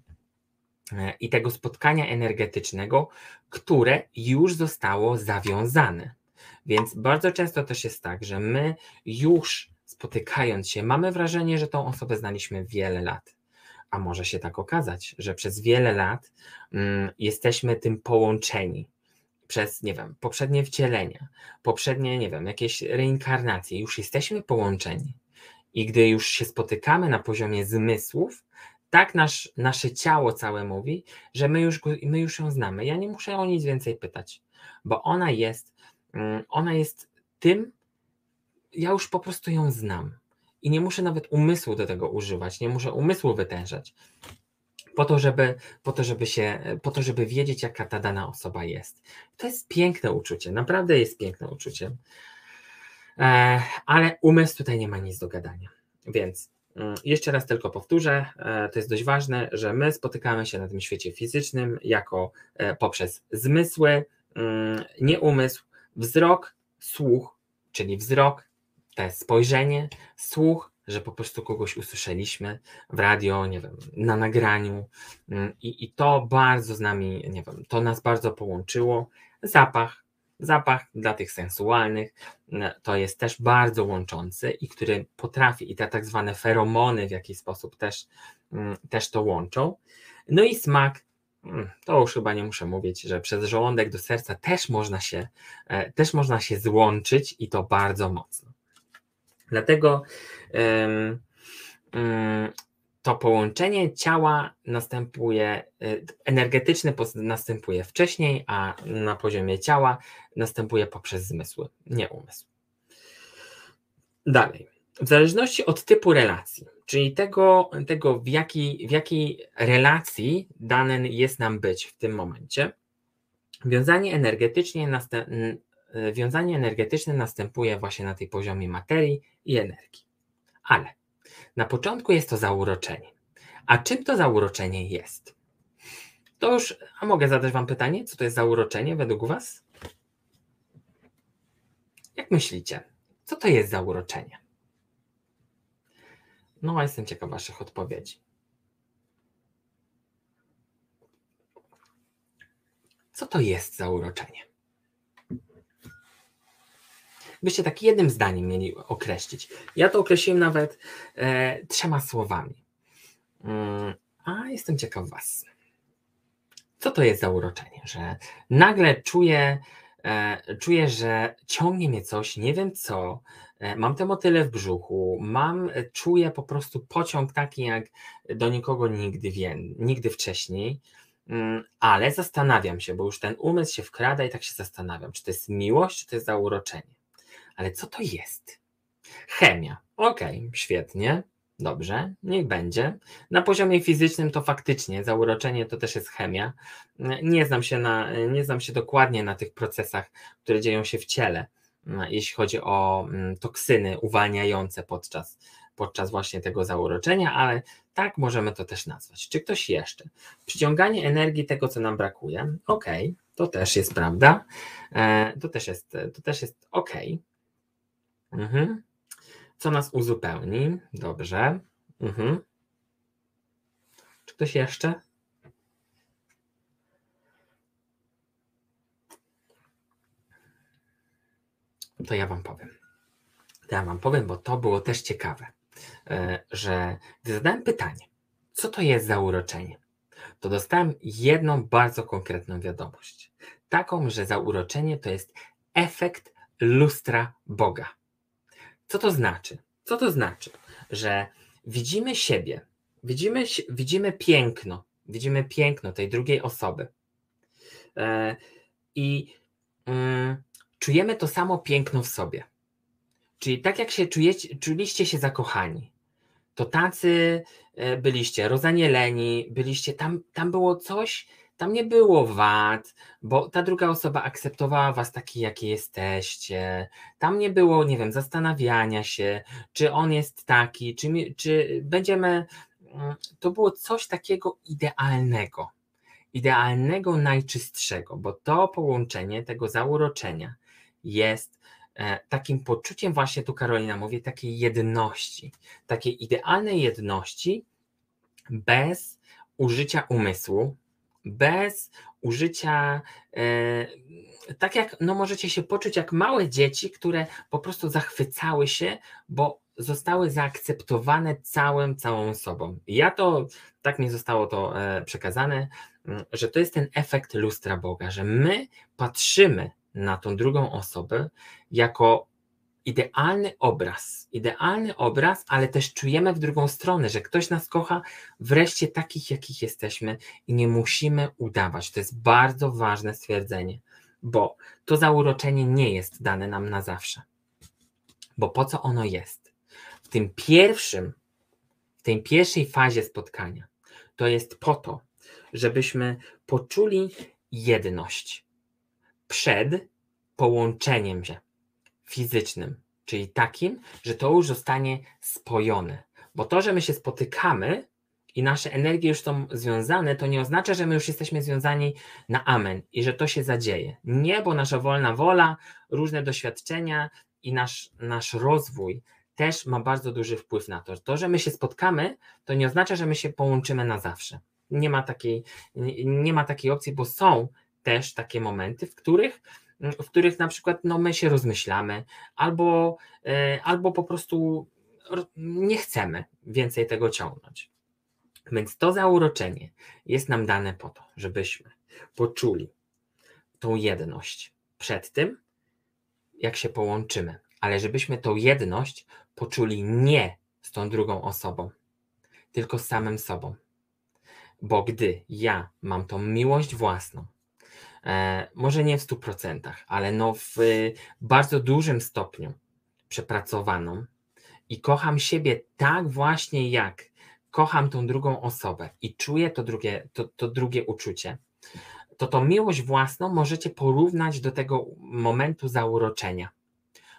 e, i tego spotkania energetycznego, które już zostało zawiązane. Więc bardzo często też jest tak, że my już spotykając się, mamy wrażenie, że tą osobę znaliśmy wiele lat a może się tak okazać, że przez wiele lat mm, jesteśmy tym połączeni przez, nie wiem, poprzednie wcielenia, poprzednie, nie wiem, jakieś reinkarnacje, już jesteśmy połączeni. I gdy już się spotykamy na poziomie zmysłów, tak nasz, nasze ciało całe mówi, że my już, my już ją znamy. Ja nie muszę o nic więcej pytać, bo ona jest, mm, ona jest tym, ja już po prostu ją znam i nie muszę nawet umysłu do tego używać, nie muszę umysłu wytężać. Po to, żeby, po to, żeby się, po to, żeby wiedzieć, jaka ta dana osoba jest. To jest piękne uczucie, naprawdę jest piękne uczucie. E, ale umysł tutaj nie ma nic do gadania. Więc mm, jeszcze raz tylko powtórzę, e, to jest dość ważne, że my spotykamy się na tym świecie fizycznym jako e, poprzez zmysły, mm, nie umysł, wzrok, słuch, czyli wzrok, te spojrzenie, słuch, że po prostu kogoś usłyszeliśmy w radio, nie wiem, na nagraniu mm, i, i to bardzo z nami, nie wiem, to nas bardzo połączyło. Zapach, zapach dla tych sensualnych mm, to jest też bardzo łączący i który potrafi, i te tak zwane feromony w jakiś sposób też, mm, też to łączą. No i smak, to już chyba nie muszę mówić, że przez żołądek do serca też można się, e, też można się złączyć i to bardzo mocno. Dlatego to połączenie ciała następuje, y, energetyczne następuje wcześniej, a na poziomie ciała następuje poprzez zmysły, nie umysł. Dalej. W zależności od typu relacji, czyli tego, tego w, jakiej, w jakiej relacji dane jest nam być w tym momencie, wiązanie energetycznie następuje E, wiązanie energetyczne następuje właśnie na tej poziomie materii i energii. Ale na początku jest to zauroczenie. A czym to zauroczenie jest? To już, a mogę zadać Wam pytanie, co to jest zauroczenie według Was? Jak myślicie, co to jest zauroczenie? No, jestem ciekaw Waszych odpowiedzi. Co to jest zauroczenie? Byście tak jednym zdaniem mieli określić. Ja to określiłem nawet e, trzema słowami. Mm, a jestem ciekaw Was. Co to jest za uroczenie, że nagle czuję, E, czuję, że ciągnie mnie coś, nie wiem co, e, mam te motyle w brzuchu, mam, e, czuję po prostu pociąg taki jak do nikogo nigdy, wie, nigdy wcześniej, mm, ale zastanawiam się, bo już ten umysł się wkrada i tak się zastanawiam, czy to jest miłość, czy to jest zauroczenie. Ale co to jest? Chemia. Okej, okay, świetnie. Dobrze, niech będzie. Na poziomie fizycznym to faktycznie zauroczenie to też jest chemia. Nie znam się, na, nie znam się dokładnie na tych procesach, które dzieją się w ciele, jeśli chodzi o mm, toksyny uwalniające podczas, podczas właśnie tego zauroczenia, ale tak możemy to też nazwać. Czy ktoś jeszcze? Przyciąganie energii tego, co nam brakuje. Ok, to też jest prawda. E, to też jest, to też jest ok. Mhm co nas uzupełni. Dobrze. Mhm. Czy ktoś jeszcze? To ja Wam powiem. To ja Wam powiem, bo to było też ciekawe, e, że gdy zadałem pytanie, co to jest zauroczenie, to dostałem jedną bardzo konkretną wiadomość. Taką, że zauroczenie to jest efekt lustra Boga. Co to znaczy? Co to znaczy? Że widzimy siebie, widzimy, widzimy piękno, widzimy piękno tej drugiej osoby e, i mm, czujemy to samo piękno w sobie. Czyli tak jak się czujecie, czuliście się zakochani, to tacy e, byliście rozanieleni, byliście tam, tam było coś, tam nie było wad, bo ta druga osoba akceptowała was taki, jaki jesteście. Tam nie było, nie wiem, zastanawiania się, czy on jest taki, czy, czy będziemy. Mm, to było coś takiego idealnego, idealnego, najczystszego, bo to połączenie tego zauroczenia jest e, takim poczuciem, właśnie tu Karolina mówi, takiej jedności, takiej idealnej jedności bez użycia umysłu, bez użycia, e, tak jak no możecie się poczuć jak małe dzieci, które po prostu zachwycały się, bo zostały zaakceptowane całym, całą sobą. Ja to, tak mi zostało to e, przekazane, że to jest ten efekt lustra Boga, że my patrzymy na tą drugą osobę jako idealny obraz, idealny obraz, ale też czujemy w drugą stronę, że ktoś nas kocha wreszcie takich, jakich jesteśmy i nie musimy udawać. To jest bardzo ważne stwierdzenie, bo to zauroczenie nie jest dane nam na zawsze. Bo po co ono jest? W tym pierwszym, w tej pierwszej fazie spotkania, to jest po to, żebyśmy poczuli jedność przed połączeniem się fizycznym, czyli takim, że to już zostanie spojone. Bo to, że my się spotykamy i nasze energie już są związane, to nie oznacza, że my już jesteśmy związani na amen i że to się zadzieje. Nie, bo nasza wolna wola, różne doświadczenia i nasz, nasz rozwój też ma bardzo duży wpływ na to. To, że my się spotkamy, to nie oznacza, że my się połączymy na zawsze. Nie ma takiej, nie, nie ma takiej opcji, bo są też takie momenty, w których w których na przykład no, my się rozmyślamy, albo, e, albo po prostu nie chcemy więcej tego ciągnąć. Więc to zauroczenie jest nam dane po to, żebyśmy poczuli tą jedność przed tym, jak się połączymy, ale żebyśmy tą jedność poczuli nie z tą drugą osobą, tylko z samym sobą. Bo gdy ja mam tą miłość własną, może nie w 100%, ale no w bardzo dużym stopniu przepracowaną i kocham siebie tak właśnie jak kocham tą drugą osobę i czuję to drugie, to, to drugie uczucie, to to miłość własną możecie porównać do tego momentu zauroczenia.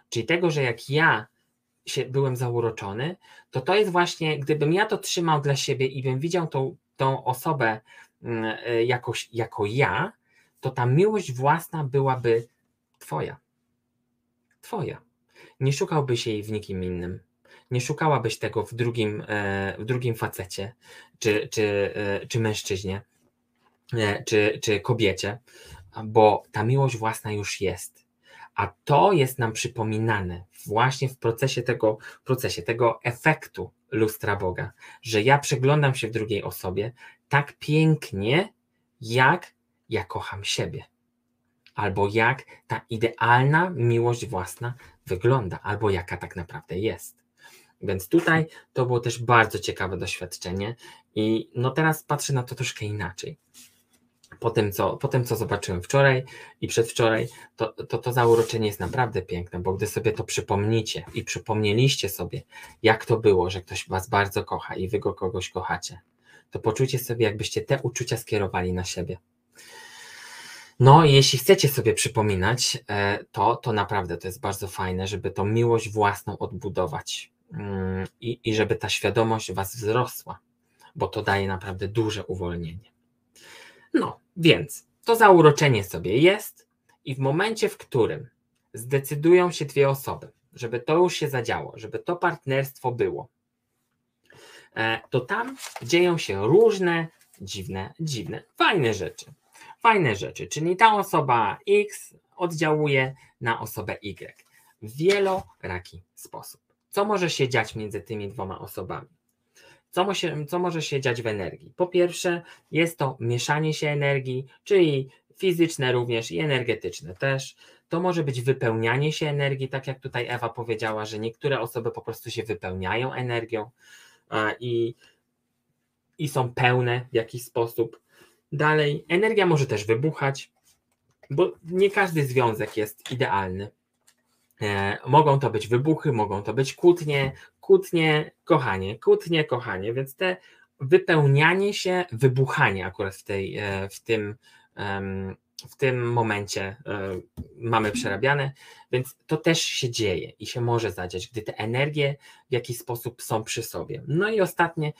Czyli tego, że jak ja się byłem zauroczony, to to jest właśnie, gdybym ja to trzymał dla siebie i bym widział tą, tą osobę mm, e, jakoś, jako ja, to ta miłość własna byłaby Twoja. Twoja. Nie szukałbyś jej w nikim innym. Nie szukałabyś tego w drugim, e, w drugim facecie, czy, czy, e, czy mężczyźnie, e, czy, czy kobiecie, bo ta miłość własna już jest. A to jest nam przypominane właśnie w procesie tego, procesie tego efektu lustra Boga, że ja przeglądam się w drugiej osobie tak pięknie, jak ja kocham siebie. albo jak ta idealna miłość własna wygląda, albo jaka tak naprawdę jest. Więc tutaj to było też bardzo ciekawe doświadczenie i no teraz patrzę na to troszkę inaczej. Po tym, co, po tym, co zobaczyłem wczoraj i przedwczoraj, to, to to zauroczenie jest naprawdę piękne, bo gdy sobie to przypomnicie i przypomnieliście sobie, jak to było, że ktoś was bardzo kocha i wy go kogoś kochacie, to poczujcie sobie, jakbyście te uczucia skierowali na siebie. No, jeśli chcecie sobie przypominać e, to, to naprawdę to jest bardzo fajne, żeby tą miłość własną odbudować mm, i, i żeby ta świadomość was wzrosła, bo to daje naprawdę duże uwolnienie. No, więc to zauroczenie sobie jest i w momencie, w którym zdecydują się dwie osoby, żeby to już się zadziało, żeby to partnerstwo było, e, to tam dzieją się różne dziwne, dziwne, fajne rzeczy. Fajne rzeczy, czyli ta osoba X oddziałuje na osobę Y w wieloraki sposób. Co może się dziać między tymi dwoma osobami? Co, może, co może się dziać w energii? Po pierwsze, jest to mieszanie się energii, czyli fizyczne również i energetyczne też. To może być wypełnianie się energii, tak jak tutaj Ewa powiedziała, że niektóre osoby po prostu się wypełniają energią i, i są pełne w jakiś sposób. Dalej, energia może też wybuchać, bo nie każdy związek jest idealny. E, mogą to być wybuchy, mogą to być kłótnie, kłótnie, kochanie, kłótnie, kochanie, więc te wypełnianie się, wybuchanie akurat w, tej, e, w, tym, w tym momencie e, mamy przerabiane, więc to też się dzieje i się może zadziać, gdy te energie w jakiś sposób są przy sobie. No i ostatnie,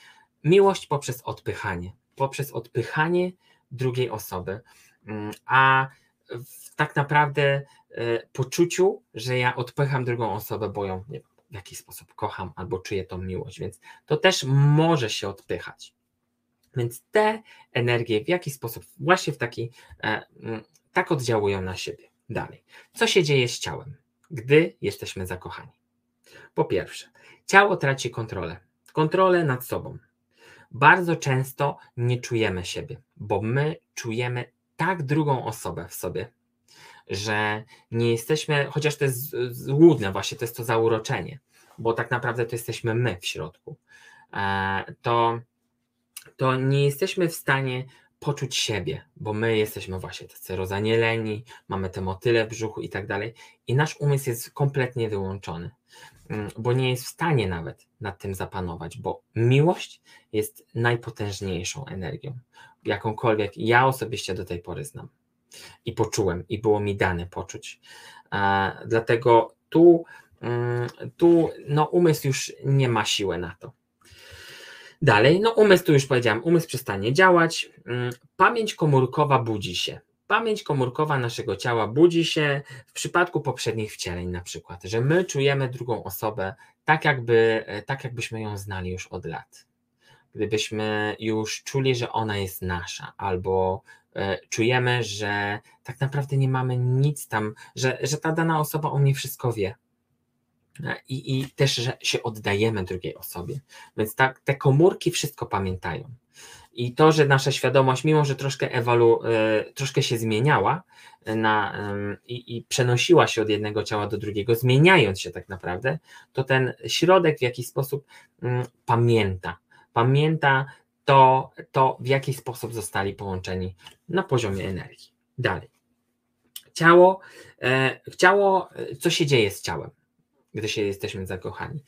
miłość poprzez odpychanie poprzez odpychanie drugiej osoby, mm, a w tak naprawdę e, poczuciu, że ja odpycham drugą osobę, bo ją w jakiś sposób kocham albo czuję tą miłość, więc to też może się odpychać. Więc te energie w jakiś sposób właśnie w taki e, mm, tak oddziałują na siebie. Dalej. Co się dzieje z ciałem, gdy jesteśmy zakochani? Po pierwsze, ciało traci kontrolę. Kontrolę nad sobą bardzo często nie czujemy siebie, bo my czujemy tak drugą osobę w sobie, że nie jesteśmy, chociaż to jest złudne, właśnie to jest to zauroczenie, bo tak naprawdę to jesteśmy my w środku, e, to, to nie jesteśmy w stanie poczuć siebie, bo my jesteśmy właśnie tacy rozanieleni, mamy te motyle w brzuchu i tak dalej, i nasz umysł jest kompletnie wyłączony. Mm, bo nie jest w stanie nawet nad tym zapanować, bo miłość jest najpotężniejszą energią, jakąkolwiek ja osobiście do tej pory znam i poczułem, i było mi dane poczuć. Dlatego tu, mm, tu no, umysł już nie ma siły na to. Dalej, no umysł, tu już powiedziałem, umysł przestanie działać, mm, pamięć komórkowa budzi się. Pamięć komórkowa naszego ciała budzi się w przypadku poprzednich wcieleń, na przykład, że my czujemy drugą osobę tak, jakby, e, tak jakbyśmy ją znali już od lat. Gdybyśmy już czuli, że ona jest nasza, albo e, czujemy, że tak naprawdę nie mamy nic tam, że, że ta dana osoba o mnie wszystko wie. E, I, i też, że się oddajemy drugiej osobie. Więc tak, te komórki wszystko pamiętają. I to, że nasza świadomość, mimo że troszkę ewolu, e, troszkę się zmieniała e, na, i, i, przenosiła się od jednego ciała do drugiego, zmieniając się tak naprawdę, to ten środek w jakiś sposób mm, pamięta. Pamięta to, to, w jaki sposób zostali połączeni na poziomie energii. Dalej. Ciało, e, ciało, co się dzieje z ciałem, gdy się jesteśmy zakochani?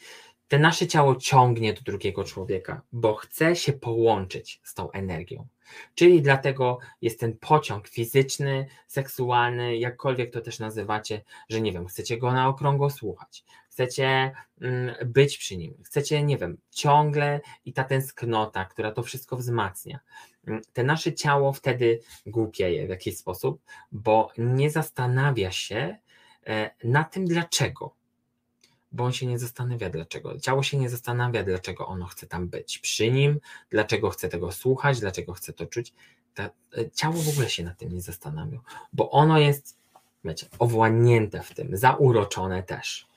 Te nasze ciało ciągnie do drugiego człowieka, bo chce się połączyć z tą energią. Czyli dlatego jest ten pociąg fizyczny, seksualny, jakkolwiek to też nazywacie, że nie wiem, chcecie go na okrągło słuchać, chcecie mm, być przy nim, chcecie, nie wiem, ciągle i ta tęsknota, która to wszystko wzmacnia. Mm, te nasze ciało wtedy głupieje w jakiś sposób, bo nie zastanawia się e, na tym, dlaczego bo on się nie zastanawia dlaczego. Ciało się nie zastanawia, dlaczego ono chce tam być przy nim, dlaczego chce tego słuchać, dlaczego chce to czuć. Ta, e, ciało w ogóle się nad tym nie zastanawia, bo ono jest, wiecie, owłanięte w tym, zauroczone też.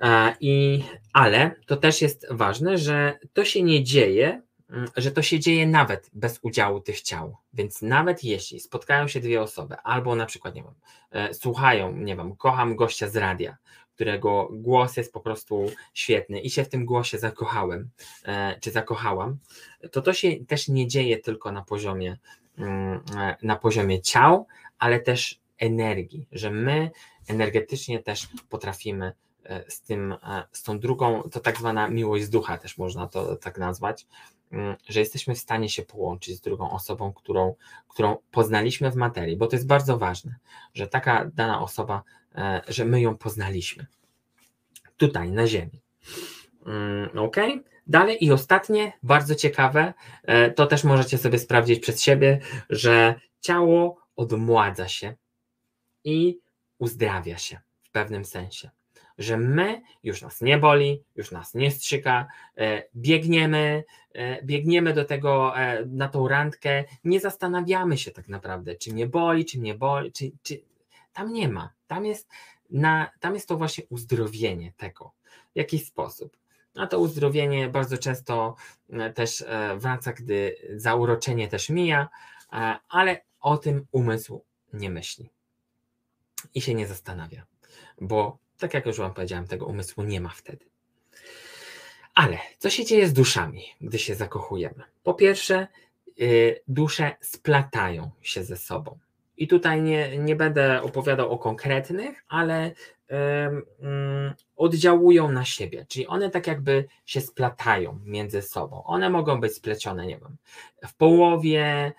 E, I, ale to też jest ważne, że to się nie dzieje mm, że to się dzieje nawet bez udziału tych ciał. Więc nawet jeśli spotkają się dwie osoby, albo na przykład, nie wiem, e, słuchają, nie wiem, kocham gościa z radia, którego głos jest po prostu świetny i się w tym głosie zakochałem, e, czy zakochałam, to to się też nie dzieje tylko na poziomie, mm, e, na poziomie ciał, ale też energii, że my energetycznie też potrafimy e, z tym, z tą drugą, to tak zwana miłość ducha też można to tak nazwać, mm, że jesteśmy w stanie się połączyć z drugą osobą, którą, którą poznaliśmy w materii, bo to jest bardzo ważne, że taka dana osoba że my ją poznaliśmy. Tutaj, na Ziemi. Mm, ok. Dalej i ostatnie, bardzo ciekawe, e, to też możecie sobie sprawdzić przez siebie, że ciało odmładza się i uzdrawia się w pewnym sensie. Że my już nas nie boli, już nas nie strzyka, e, biegniemy, biegniemy do tego, na tą randkę, nie zastanawiamy się tak naprawdę, czy mnie boli, czy mnie boli, czy, czy tam nie ma. Tam jest, na, tam jest to właśnie uzdrowienie tego. W jaki sposób? A to uzdrowienie bardzo często e, też e, wraca, gdy zauroczenie też mija, e, ale o tym umysł nie myśli i się nie zastanawia, bo tak jak już Wam powiedziałem, tego umysłu nie ma wtedy. Ale co się dzieje z duszami, gdy się zakochujemy? Po pierwsze, y, dusze splatają się ze sobą. I tutaj nie, nie będę opowiadał o konkretnych, ale um, oddziałują na siebie, czyli one tak jakby się splatają między sobą. One mogą być splecione, nie wiem, w połowie, e,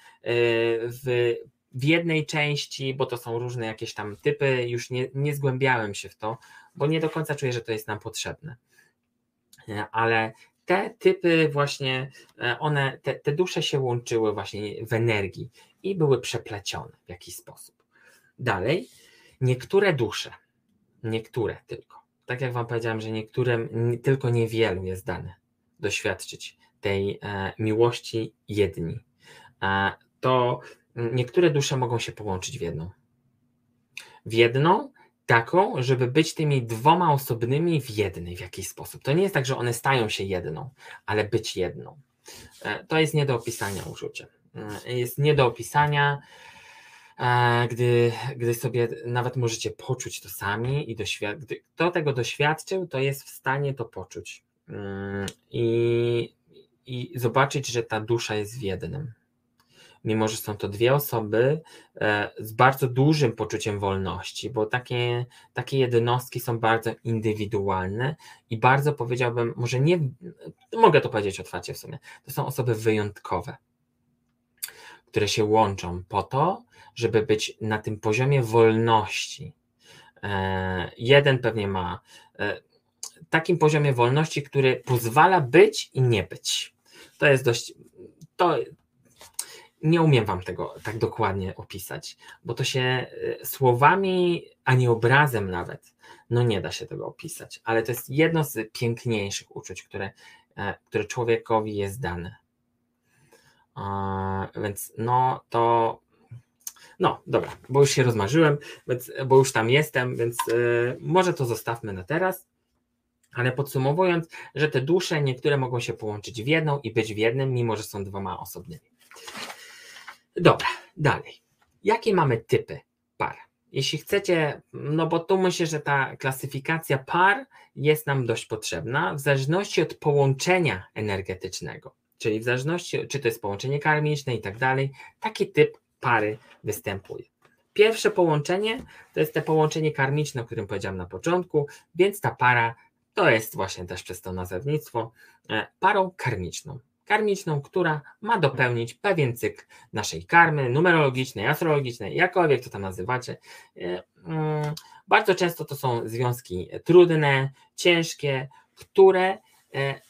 w, w jednej części, bo to są różne jakieś tam typy, już nie, nie zgłębiałem się w to, bo nie do końca czuję, że to jest nam potrzebne. E, ale te typy właśnie, e, one, te, te dusze się łączyły właśnie w energii i były przeplecione w jakiś sposób. Dalej, niektóre dusze, niektóre tylko, tak jak Wam powiedziałem, że niektórym tylko niewielu jest dane doświadczyć tej e, miłości jedni, e, to niektóre dusze mogą się połączyć w jedną. W jedną, taką, żeby być tymi dwoma osobnymi w jednej w jakiś sposób. To nie jest tak, że one stają się jedną, ale być jedną. E, to jest nie do opisania uczucie. E, jest nie do opisania, e, gdy, gdy sobie nawet możecie poczuć to sami i doświad- gdy kto tego doświadczył, to jest w stanie to poczuć. Mm, i, i zobaczyć, że ta dusza jest w jednym. Mimo że są to dwie osoby e, z bardzo dużym poczuciem wolności, bo takie, takie jednostki są bardzo indywidualne i bardzo powiedziałbym, może nie, mogę to powiedzieć otwarcie w sumie, to są osoby wyjątkowe, które się łączą po to, żeby być na tym poziomie wolności. E, jeden pewnie ma e, takim poziomie wolności, który pozwala być i nie być. To jest dość, to, nie umiem Wam tego tak dokładnie opisać, bo to się e, słowami, ani obrazem nawet, no nie da się tego opisać, ale to jest jedno z piękniejszych uczuć, które, które człowiekowi jest dane. Więc no to. No dobra, bo już się rozmarzyłem, więc, bo już tam jestem, więc e, może to zostawmy na teraz. Ale podsumowując, że te dusze niektóre mogą się połączyć w jedną i być w jednym, mimo że są dwoma osobnymi. Dobra, dalej. Jakie mamy typy par? Jeśli chcecie, no bo tu myślę, że ta klasyfikacja par jest nam dość potrzebna, w zależności od połączenia energetycznego, czyli w zależności, czy to jest połączenie karmiczne i tak dalej, taki typ pary występuje. Pierwsze połączenie to jest to połączenie karmiczne, o którym powiedziałem na początku, więc ta para to jest właśnie też przez to nazewnictwo e, parą karmiczną karmiczną, która ma dopełnić pewien cykl naszej karmy, numerologicznej, astrologicznej, jakkolwiek to tam nazywacie. E, mm, bardzo często to są związki trudne, ciężkie, które,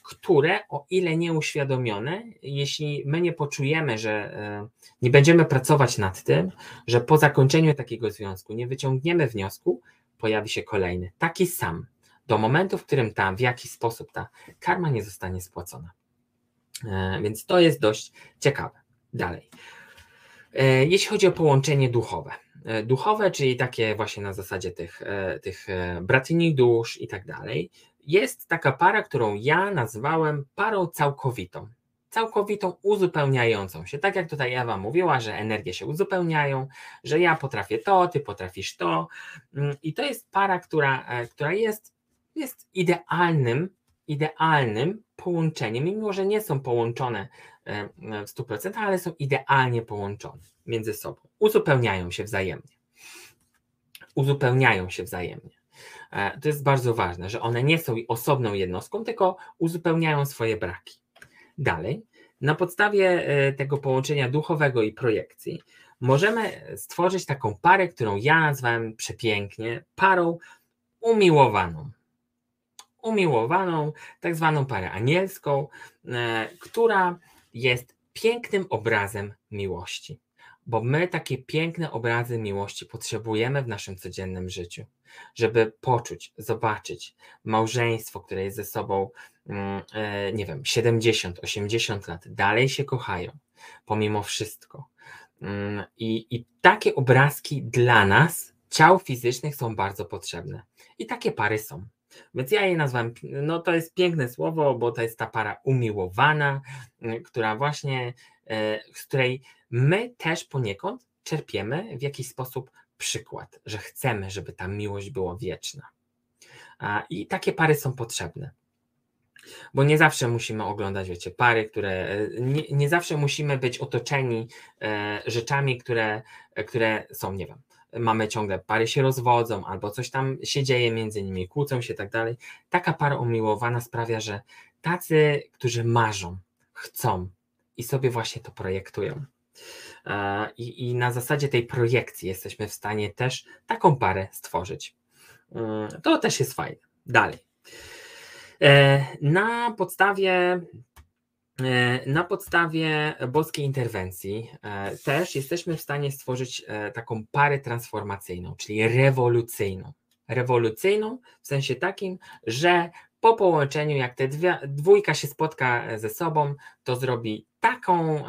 które o ile nieuświadomione, jeśli my nie poczujemy, że e, nie będziemy pracować nad tym, że po zakończeniu takiego związku nie wyciągniemy wniosku, pojawi się kolejny, taki sam, do momentu, w którym tam w jakiś sposób ta karma nie zostanie spłacona. E, więc to jest dość ciekawe. Dalej. E, jeśli chodzi o połączenie duchowe. E, duchowe, czyli takie właśnie na zasadzie tych, tych bratyni dusz i tak dalej, jest taka para, którą ja nazwałem parą całkowitą. całkowitą uzupełniającą się. Tak jak tutaj Ewa mówiła, że energie się uzupełniają, że ja potrafię to, ty potrafisz to. Mm, I to jest para, która, e, która jest, jest idealnym, idealnym połączeniem, mimo że nie są połączone e, w 100%, ale są idealnie połączone między sobą. Uzupełniają się wzajemnie. Uzupełniają się wzajemnie. E, to jest bardzo ważne, że one nie są osobną jednostką, tylko uzupełniają swoje braki. Dalej, na podstawie e, tego połączenia duchowego i projekcji, możemy stworzyć taką parę, którą ja nazwałem przepięknie parą umiłowaną. Umiłowaną, tak zwaną parę anielską, e, która jest pięknym obrazem miłości. Bo my takie piękne obrazy miłości potrzebujemy w naszym codziennym życiu, żeby poczuć, zobaczyć małżeństwo, które jest ze sobą Mm, e, nie wiem, 70, 80 lat, dalej się kochają, pomimo wszystko. Mm, I, I takie obrazki dla nas, ciał fizycznych, są bardzo potrzebne. I takie pary są. Więc ja je nazwałem, no to jest piękne słowo, bo to jest ta para umiłowana, mm, która właśnie, e, z której my też poniekąd czerpiemy w jakiś sposób przykład, że chcemy, żeby ta miłość była wieczna. I takie pary są potrzebne. Bo nie zawsze musimy oglądać, wiecie, pary, które. E, nie, nie zawsze musimy być otoczeni e, rzeczami, które, e, które są, nie wiem, mamy ciągle pary się rozwodzą, albo coś tam się dzieje między nimi, kłócą się i tak dalej. Taka para umiłowana sprawia, że tacy, którzy marzą, chcą i sobie właśnie to projektują. I, I na zasadzie tej projekcji jesteśmy w stanie też taką parę stworzyć. Mm, to też jest fajne. Dalej. E, na podstawie e, na podstawie boskiej interwencji e, też jesteśmy w stanie stworzyć taką parę transformacyjną, czyli rewolucyjną. Rewolucyjną w sensie takim, że po połączeniu, jak te dwie, dwójka się spotka ze sobą, to zrobi taką,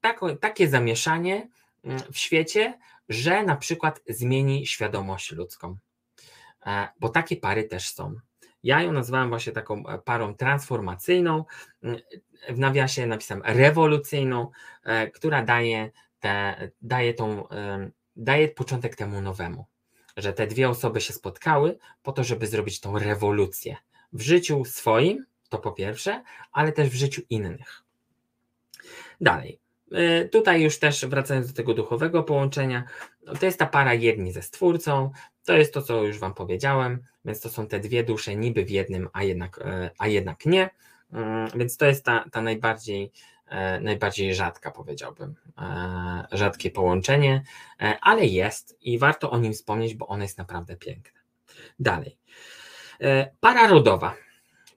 taką, takie zamieszanie mm, w świecie, że na przykład zmieni świadomość ludzką. Bo takie pary też są. Ja ją nazwałem właśnie taką e, parą transformacyjną, w nawiasie napisałem rewolucyjną, e, która daje, te, daje, tą, daje początek temu nowemu. Że te dwie osoby się spotkały po to, żeby zrobić tą rewolucję w życiu swoim, to po pierwsze, ale też w życiu innych. Dalej. E, tutaj już też wracając do tego duchowego połączenia, no to jest ta para jedni ze stwórcą, to jest to, co już Wam powiedziałem, więc to są te dwie dusze niby w jednym, a jednak, e, a jednak nie. Mm, więc to jest ta, ta najbardziej, e, najbardziej rzadka, powiedziałbym, rzadkie połączenie, ale jest i warto o nim wspomnieć, bo ono jest naprawdę piękne. Dalej. Para rodowa.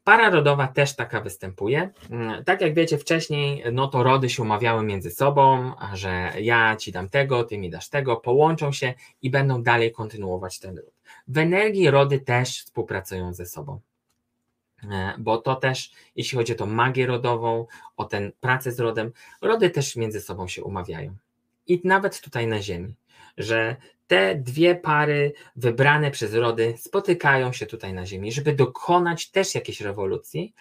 Para rodowa też taka występuje. Mm, tak jak wiecie wcześniej, no to rody się umawiały między sobą, że ja ci dam tego, ty mi dasz tego, połączą się i będą dalej kontynuować ten ród. W energii rody też współpracują ze sobą. E, bo to też, jeśli chodzi o tą magię rodową, o tę pracę z rodem, rody też między sobą się umawiają. I nawet tutaj na Ziemi, że te dwie pary wybrane przez rody spotykają się tutaj na Ziemi, żeby dokonać też jakiejś rewolucji,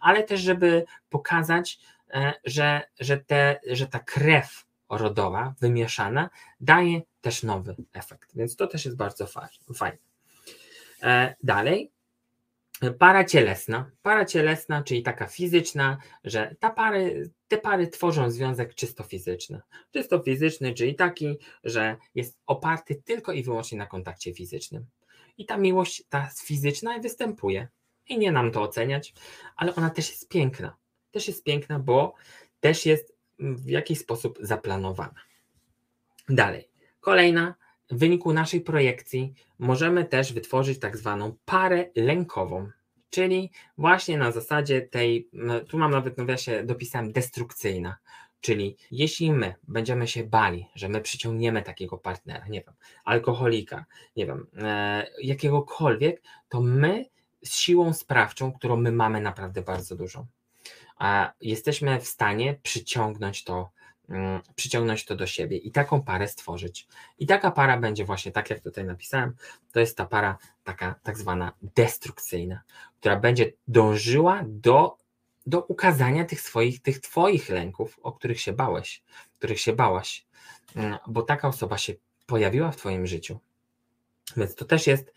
ale też, żeby pokazać, e, że, że, te, że ta krew rodowa, wymieszana, daje też nowy efekt. Więc to też jest bardzo fajne. E, dalej, para cielesna. Para cielesna, czyli taka fizyczna, że ta pary, te pary tworzą związek czysto fizyczny. Czysto fizyczny, czyli taki, że jest oparty tylko i wyłącznie na kontakcie fizycznym. I ta miłość, ta fizyczna występuje. I nie nam to oceniać, ale ona też jest piękna. Też jest piękna, bo też jest w jakiś sposób zaplanowana. Dalej. Kolejna w wyniku naszej projekcji możemy też wytworzyć tak zwaną parę lękową, czyli właśnie na zasadzie tej, tu mam nawet nawiasie dopisałem destrukcyjna, czyli jeśli my będziemy się bali, że my przyciągniemy takiego partnera, nie wiem, alkoholika, nie wiem, e, jakiegokolwiek, to my z siłą sprawczą, którą my mamy naprawdę bardzo dużą, jesteśmy w stanie przyciągnąć to przyciągnąć to do siebie i taką parę stworzyć. I taka para będzie właśnie tak, jak tutaj napisałem, to jest ta para taka tak zwana destrukcyjna, która będzie dążyła do do ukazania tych swoich, tych twoich lęków, o których się bałeś, których się bałaś, mm, bo taka osoba się pojawiła w twoim życiu. Więc to też jest,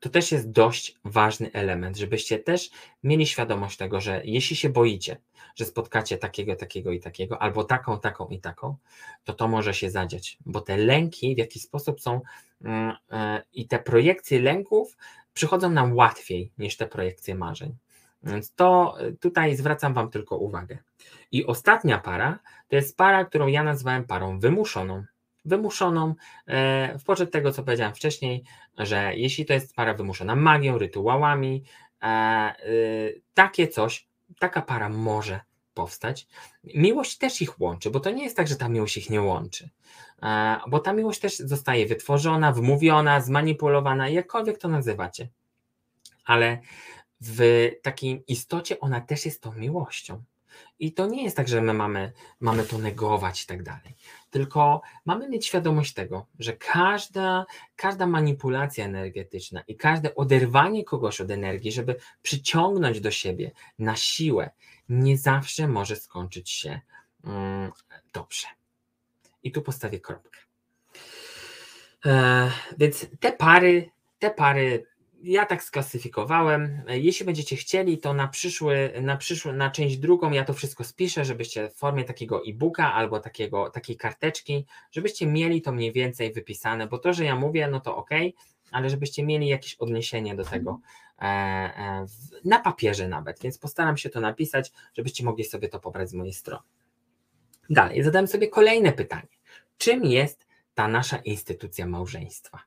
to też jest dość ważny element, żebyście też mieli świadomość tego, że jeśli się boicie, że spotkacie takiego, takiego i takiego, albo taką, taką i taką, to to może się zadziać, bo te lęki w jakiś sposób są mm, e, i te projekcje lęków przychodzą nam łatwiej niż te projekcje marzeń. Więc to e, tutaj zwracam Wam tylko uwagę. I ostatnia para to jest para, którą ja nazwałem parą wymuszoną. Wymuszoną e, w poczet tego, co powiedziałem wcześniej, że jeśli to jest para wymuszona magią, rytuałami, takie coś taka para może powstać. Miłość też ich łączy, bo to nie jest tak, że ta miłość ich nie łączy, e, bo ta miłość też zostaje wytworzona, wmówiona, zmanipulowana, jakkolwiek to nazywacie. Ale w takiej istocie ona też jest tą miłością. I to nie jest tak, że my mamy, mamy to negować i tak dalej. Tylko mamy mieć świadomość tego, że każda, każda manipulacja energetyczna i każde oderwanie kogoś od energii, żeby przyciągnąć do siebie na siłę, nie zawsze może skończyć się mm, dobrze. I tu postawię kropkę. E, więc te pary, te pary ja tak sklasyfikowałem. Jeśli będziecie chcieli, to na przyszły, na przyszły, na część drugą ja to wszystko spiszę, żebyście w formie takiego e-booka albo takiego, takiej karteczki, żebyście mieli to mniej więcej wypisane, bo to, że ja mówię, no to ok, ale żebyście mieli jakieś odniesienie do tego e, e, na papierze nawet, więc postaram się to napisać, żebyście mogli sobie to pobrać z mojej strony. Dalej, zadałem sobie kolejne pytanie. Czym jest ta nasza instytucja małżeństwa?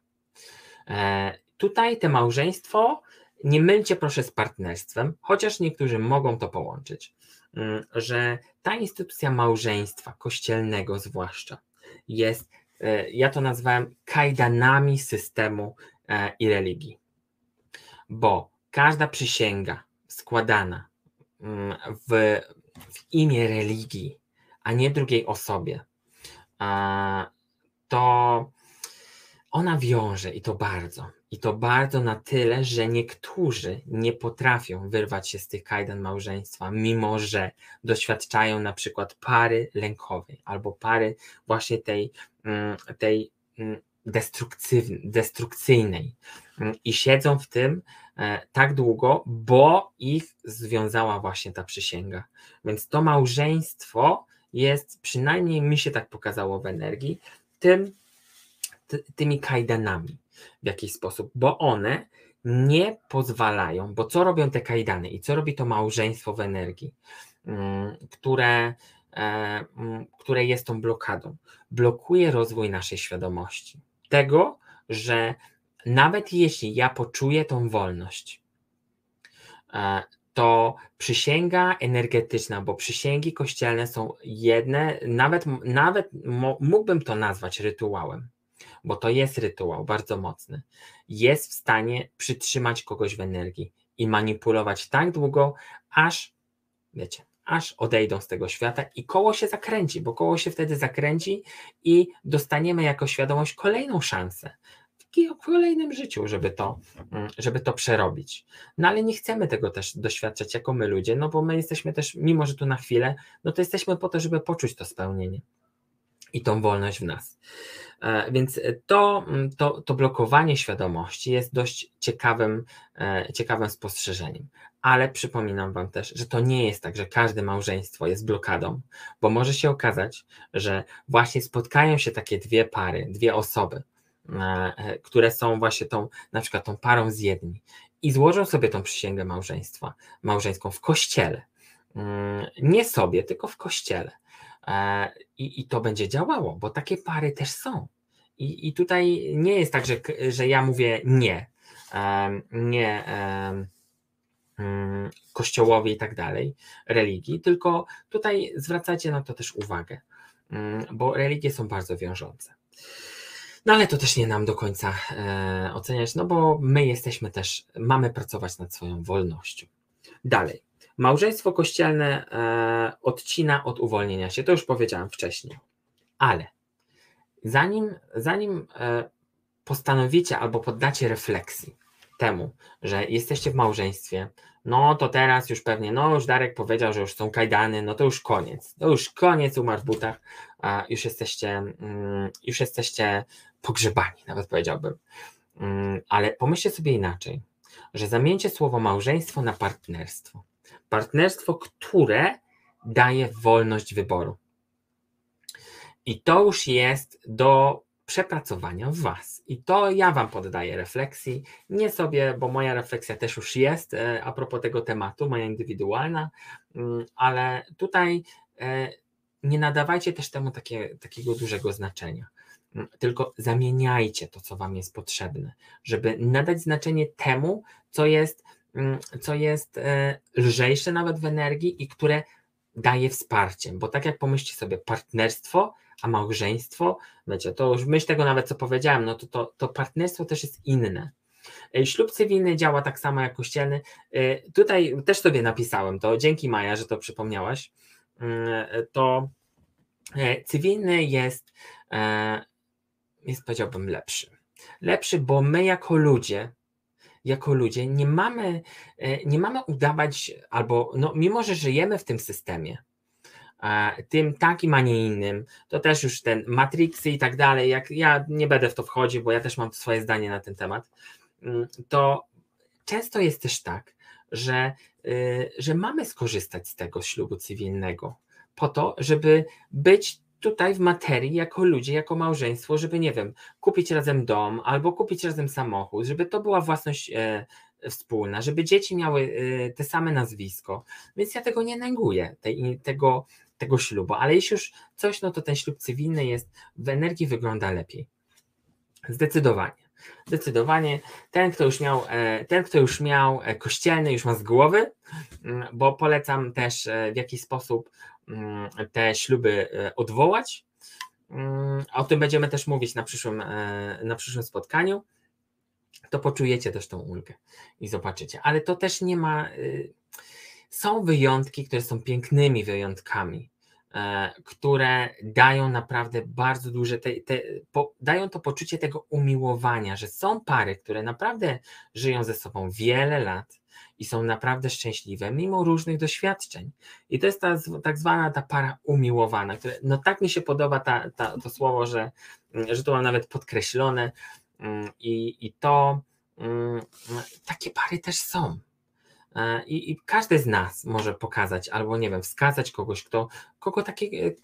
Tutaj te małżeństwo nie mylcie proszę z partnerstwem, chociaż niektórzy mogą to połączyć, mm, że ta instytucja małżeństwa, kościelnego zwłaszcza, jest, e, ja to nazwałem kajdanami systemu e, i religii. Bo każda przysięga składana mm, w, w imię religii, a nie drugiej osobie, to ona wiąże i to bardzo. I to bardzo na tyle, że niektórzy nie potrafią wyrwać się z tych kajdan małżeństwa, mimo że doświadczają na przykład pary lękowej albo pary właśnie tej, mm, tej mm, destrukcyjnej mm, i siedzą w tym e, tak długo, bo ich związała właśnie ta przysięga. Więc to małżeństwo jest, przynajmniej mi się tak pokazało w energii, tym, tymi kajdanami w jakiś sposób, bo one nie pozwalają, bo co robią te kajdany i co robi to małżeństwo w energii, mm, które, e, mm, które jest tą blokadą? Blokuje rozwój naszej świadomości. Tego, że nawet jeśli ja poczuję tą wolność, e, to przysięga energetyczna, bo przysięgi kościelne są jedne, nawet, nawet mógłbym to nazwać rytuałem bo to jest rytuał bardzo mocny, jest w stanie przytrzymać kogoś w energii i manipulować tak długo, aż, wiecie, aż odejdą z tego świata i koło się zakręci, bo koło się wtedy zakręci i dostaniemy jako świadomość kolejną szansę w kolejnym życiu, żeby to, mm, żeby to przerobić. No ale nie chcemy tego też doświadczać jako my ludzie, no bo my jesteśmy też, mimo że tu na chwilę, no to jesteśmy po to, żeby poczuć to spełnienie i tą wolność w nas. E, więc to, mm, to, to blokowanie świadomości jest dość ciekawym, e, ciekawym spostrzeżeniem. Ale przypominam Wam też, że to nie jest tak, że każde małżeństwo jest blokadą, bo może się okazać, że właśnie spotkają się takie dwie pary, dwie osoby, e, które są właśnie tą, na przykład tą parą z jedni i złożą sobie tą przysięgę małżeństwa, małżeńską w kościele. Mm, nie sobie, tylko w kościele. I, I to będzie działało, bo takie pary też są. I, i tutaj nie jest tak, że, że ja mówię nie, nie mm, kościołowi i tak dalej, religii, tylko tutaj zwracacie na to też uwagę, mm, bo religie są bardzo wiążące. No ale to też nie nam do końca e, oceniać, no bo my jesteśmy też, mamy pracować nad swoją wolnością. Dalej. Małżeństwo kościelne e, odcina od uwolnienia się, to już powiedziałem wcześniej, ale zanim, zanim e, postanowicie albo poddacie refleksji, temu, że jesteście w małżeństwie, no to teraz już pewnie, no już Darek powiedział, że już są kajdany, no to już koniec, to już koniec, umarł w butach, już jesteście, mm, już jesteście pogrzebani, nawet powiedziałbym. Mm, ale pomyślcie sobie inaczej, że zamieńcie słowo małżeństwo na partnerstwo. Partnerstwo, które daje wolność wyboru. I to już jest do przepracowania w Was. I to ja Wam poddaję refleksji, nie sobie, bo moja refleksja też już jest e, a propos tego tematu, moja indywidualna, mm, ale tutaj e, nie nadawajcie też temu takie, takiego dużego znaczenia. Mm, tylko zamieniajcie to, co Wam jest potrzebne, żeby nadać znaczenie temu, co jest, co jest e, lżejsze nawet w energii i które daje wsparcie. Bo tak jak pomyślcie sobie, partnerstwo a małżeństwo, wiecie, to już myśl tego nawet, co powiedziałem, no to, to, to partnerstwo też jest inne. E, ślub cywilny działa tak samo jak kościelny. E, tutaj też sobie napisałem to, dzięki Maja, że to przypomniałaś. Mm, to cywilny jest, jest powiedziałbym lepszy. Lepszy, bo my jako ludzie, jako ludzie nie mamy, nie mamy udawać, albo no, mimo, że żyjemy w tym systemie, tym takim, a nie innym. To też już ten Matrixy i tak dalej, jak ja nie będę w to wchodził, bo ja też mam swoje zdanie na ten temat, mm, to często jest też tak, że, y, że mamy skorzystać z tego ślubu cywilnego po to, żeby być tutaj w materii jako ludzie, jako małżeństwo, żeby nie wiem, kupić razem dom albo kupić razem samochód, żeby to była własność e, wspólna, żeby dzieci miały e, te same nazwisko. Więc ja tego nie neguję, tej, tego, tego ślubu, ale jeśli już coś, no to ten ślub cywilny jest, w energii wygląda lepiej. Zdecydowanie. Zdecydowanie ten, kto już miał, e, ten, kto już miał e, kościelny, już ma z głowy, mm, bo polecam też e, w jakiś sposób te śluby odwołać. Mm, o tym będziemy też mówić na przyszłym, na przyszłym spotkaniu. To poczujecie też tą ulgę i zobaczycie. Ale to też nie ma y, są wyjątki, które są pięknymi wyjątkami, e, które dają naprawdę bardzo duże, te, te, po, dają to poczucie tego umiłowania, że są pary, które naprawdę żyją ze sobą wiele lat i są naprawdę szczęśliwe, mimo różnych doświadczeń. I to jest ta tak zwana ta para umiłowana, które, no tak mi się podoba ta, ta, to słowo, że, że to mam nawet podkreślone mm, i, i to mm, takie pary też są. E, I, I, każdy z nas może pokazać, albo nie wiem, wskazać kogoś, kto, kogo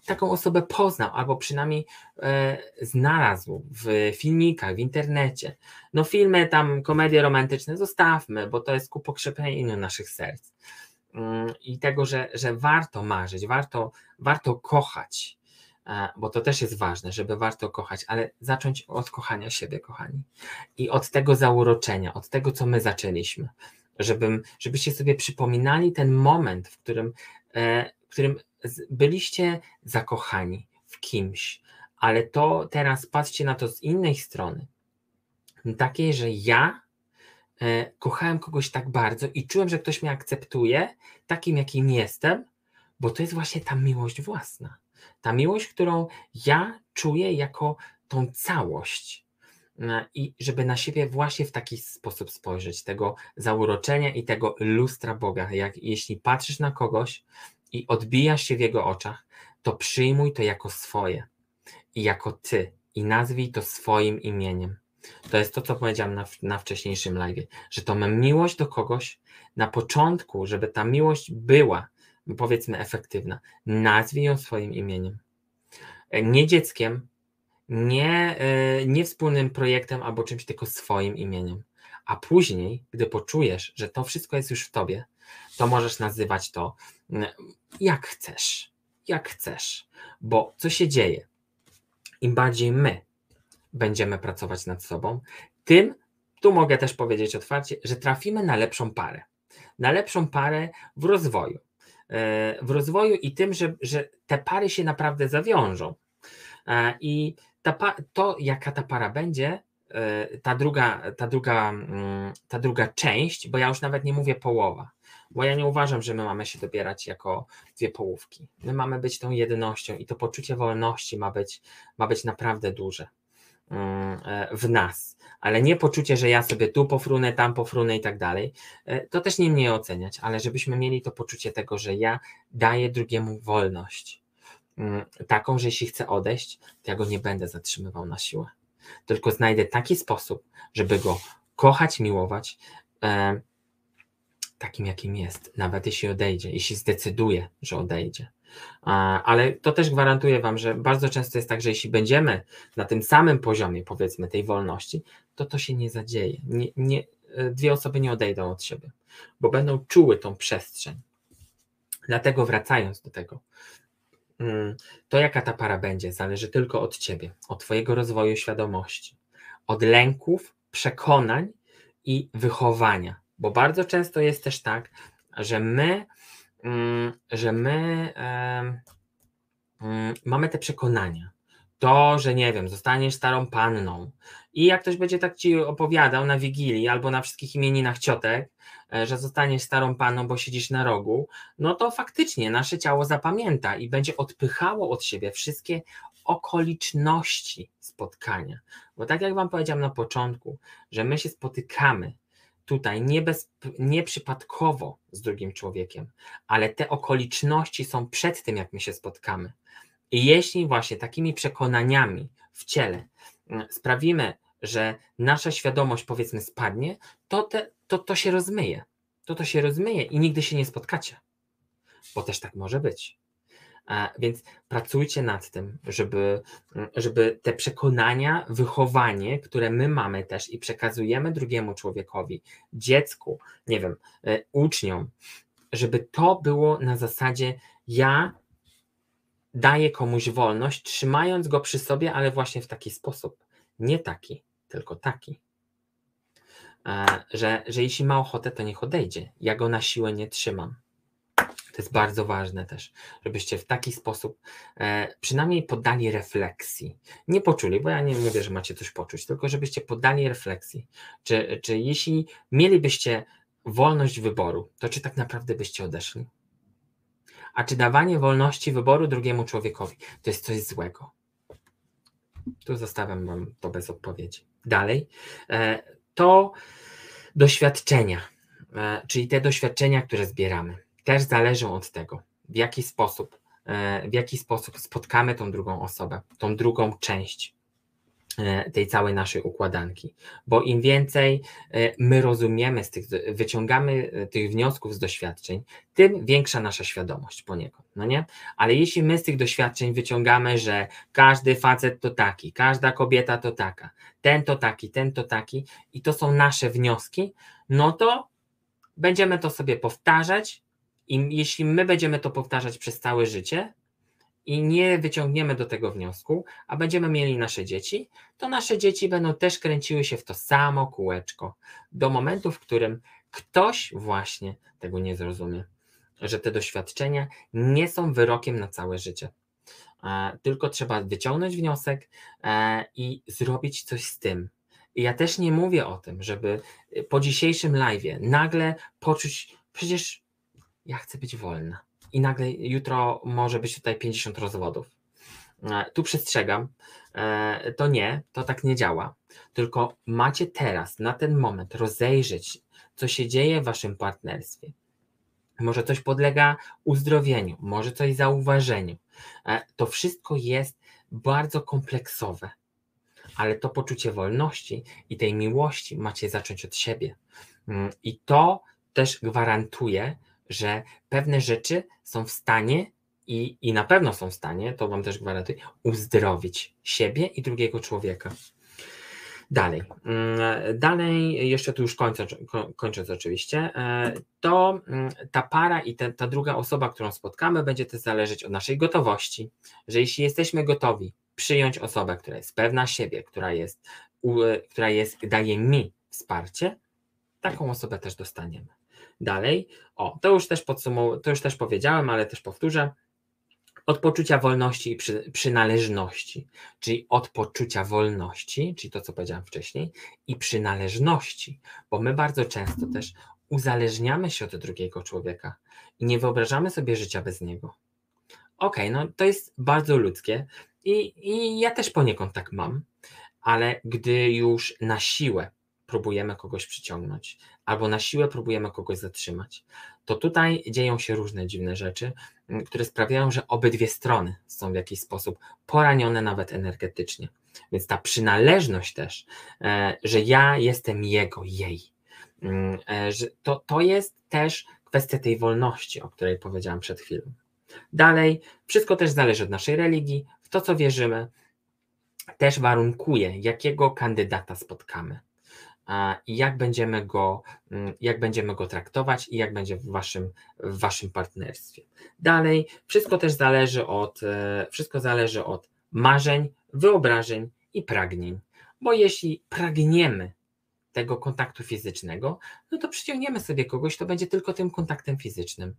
taką osobę poznał, albo przynajmniej e, znalazł w filmikach, w internecie. No filmy tam, komedie romantyczne zostawmy, bo to jest ku pokrzepieniu naszych serc. Mm, I tego, że, że warto marzyć, warto, warto kochać, e, bo to też jest ważne, żeby warto kochać, ale zacząć od kochania siebie, kochani. I od tego zauroczenia, od tego, co my zaczęliśmy żebym, żebyście sobie przypominali ten moment, w którym, e, w którym byliście zakochani w kimś, ale to teraz patrzcie na to z innej strony. Takiej, że ja e, kochałem kogoś tak bardzo i czułem, że ktoś mnie akceptuje takim, jakim jestem, bo to jest właśnie ta miłość własna. Ta miłość, którą ja czuję jako tą całość. E, i żeby na siebie właśnie w taki sposób spojrzeć, tego zauroczenia i tego lustra Boga. Jak jeśli patrzysz na kogoś i odbijasz się w jego oczach, to przyjmuj to jako swoje i jako ty i nazwij to swoim imieniem. To jest to, co powiedziałem na, na wcześniejszym live, że to miłość do kogoś na początku, żeby ta miłość była, powiedzmy, efektywna. Nazwij ją swoim imieniem. E, nie dzieckiem, nie, e, nie wspólnym projektem albo czymś, tylko swoim imieniem. A później, gdy poczujesz, że to wszystko jest już w tobie, to możesz nazywać to mm, jak chcesz. Jak chcesz. Bo co się dzieje? Im bardziej my będziemy pracować nad sobą, tym, tu mogę też powiedzieć otwarcie, że trafimy na lepszą parę. Na lepszą parę w rozwoju. E, w rozwoju i tym, że, że te pary się naprawdę zawiążą. E, I ta, to, jaka ta para będzie, e, ta druga, ta, druga, mm, ta druga część, bo ja już nawet nie mówię połowa, bo ja nie uważam, że my mamy się dobierać jako dwie połówki. My mamy być tą jednością i to poczucie wolności ma być, ma być naprawdę duże. mm, e, w nas, ale nie poczucie, że ja sobie tu pofrunę, tam pofrunę i tak dalej, e, to też nie mnie oceniać, ale żebyśmy mieli to poczucie tego, że ja daję drugiemu wolność. Mm, taką, że jeśli chcę odejść, to ja go nie będę zatrzymywał na siłę. Tylko znajdę taki sposób, żeby go kochać, miłować, e, takim jakim jest, nawet jeśli odejdzie, jeśli zdecyduje, że odejdzie. Ale to też gwarantuję Wam, że bardzo często jest tak, że jeśli będziemy na tym samym poziomie, powiedzmy, tej wolności, to to się nie zadzieje. Nie, nie, e, dwie osoby nie odejdą od siebie, bo będą czuły tą przestrzeń. Dlatego wracając do tego, to jaka ta para będzie, zależy tylko od Ciebie, od Twojego rozwoju świadomości, od lęków, przekonań i wychowania. Bo bardzo często jest też tak, że my Mm, że my mm, mamy te przekonania. To, że nie wiem, zostaniesz starą panną i jak ktoś będzie tak ci opowiadał na wigilii albo na wszystkich imieninach ciotek, e, że zostaniesz starą panną, bo siedzisz na rogu, no to faktycznie nasze ciało zapamięta i będzie odpychało od siebie wszystkie okoliczności spotkania. Bo tak jak Wam powiedziałam na początku, że my się spotykamy tutaj nie, bez, nie przypadkowo z drugim człowiekiem, ale te okoliczności są przed tym, jak my się spotkamy. I jeśli właśnie takimi przekonaniami w ciele sprawimy, że nasza świadomość powiedzmy spadnie, to, te, to to się rozmyje. To to się rozmyje i nigdy się nie spotkacie. Bo też tak może być. Więc pracujcie nad tym, żeby, żeby te przekonania, wychowanie, które my mamy też i przekazujemy drugiemu człowiekowi, dziecku, nie wiem, e, uczniom, żeby to było na zasadzie ja daję komuś wolność, trzymając go przy sobie, ale właśnie w taki sposób. Nie taki, tylko taki. Że, że jeśli ma ochotę, to niech odejdzie. Ja go na siłę nie trzymam. To jest bardzo ważne też, żebyście w taki sposób e, przynajmniej poddali refleksji. Nie poczuli, bo ja nie mówię, że macie coś poczuć, tylko żebyście poddali refleksji. Czy, czy jeśli mielibyście wolność wyboru, to czy tak naprawdę byście odeszli? A czy dawanie wolności wyboru drugiemu człowiekowi to jest coś złego? Tu zostawiam Wam to bez odpowiedzi. Dalej, e, to doświadczenia, e, czyli te doświadczenia, które zbieramy też zależą od tego, w jaki sposób, e, w jaki sposób spotkamy tą drugą osobę, tą drugą część tej całej naszej układanki. Bo im więcej e, my rozumiemy z tych, wyciągamy tych wniosków z doświadczeń, tym większa nasza świadomość poniekąd, no nie? Ale jeśli my z tych doświadczeń wyciągamy, że każdy facet to taki, każda kobieta to taka, ten to taki, ten to taki i to są nasze wnioski, no to będziemy to sobie powtarzać i jeśli my będziemy to powtarzać przez całe życie i nie wyciągniemy do tego wniosku, a będziemy mieli nasze dzieci, to nasze dzieci będą też kręciły się w to samo kółeczko do momentu, w którym ktoś właśnie tego nie zrozumie, że te doświadczenia nie są wyrokiem na całe życie. E, tylko trzeba wyciągnąć wniosek e, i zrobić coś z tym. I ja też nie mówię o tym, żeby po dzisiejszym live nagle poczuć, przecież ja chcę być wolna. I nagle jutro może być tutaj 50 rozwodów. E, tu przestrzegam, e, to nie, to tak nie działa. Tylko macie teraz, na ten moment, rozejrzeć, co się dzieje w waszym partnerstwie. Może coś podlega uzdrowieniu, może coś zauważeniu. E, to wszystko jest bardzo kompleksowe, ale to poczucie wolności i tej miłości macie zacząć od siebie. Mm, I to też gwarantuje, że pewne rzeczy są w stanie i, i na pewno są w stanie, to Wam też gwarantuję, uzdrowić siebie i drugiego człowieka. Dalej, mm, dalej, jeszcze tu już kończę, kończąc oczywiście, e, to mm, ta para i ta, druga osoba, którą spotkamy, będzie też zależeć od naszej gotowości, że jeśli jesteśmy gotowi przyjąć osobę, która jest pewna siebie, która jest, która jest, daje mi wsparcie, taką osobę też dostaniemy. Dalej, o, to już też podsumow- to już też powiedziałem, ale też powtórzę. Od poczucia wolności i przy, przynależności, czyli od poczucia wolności, czyli to, co powiedziałem wcześniej, i przynależności, bo my bardzo często też uzależniamy się od drugiego człowieka i nie wyobrażamy sobie życia bez niego. Okej, okay, no to jest bardzo ludzkie i, i ja też poniekąd tak mam, ale gdy już na siłę próbujemy kogoś przyciągnąć, albo na siłę próbujemy kogoś zatrzymać, to tutaj dzieją się różne dziwne rzeczy, które sprawiają, że obydwie strony są w jakiś sposób poranione nawet energetycznie. Więc ta przynależność też, e, że ja jestem jego, jej, mm, e, to, to jest też kwestia tej wolności, o której powiedziałam przed chwilą. Dalej, wszystko też zależy od naszej religii, w to co wierzymy, też warunkuje, jakiego kandydata spotkamy i jak będziemy go, mm, jak będziemy go traktować i jak będzie w waszym, w waszym partnerstwie. Dalej, wszystko też zależy od, e, wszystko zależy od marzeń, wyobrażeń i pragnień, bo jeśli pragniemy tego kontaktu fizycznego, no to przyciągniemy sobie kogoś, to będzie tylko tym kontaktem fizycznym.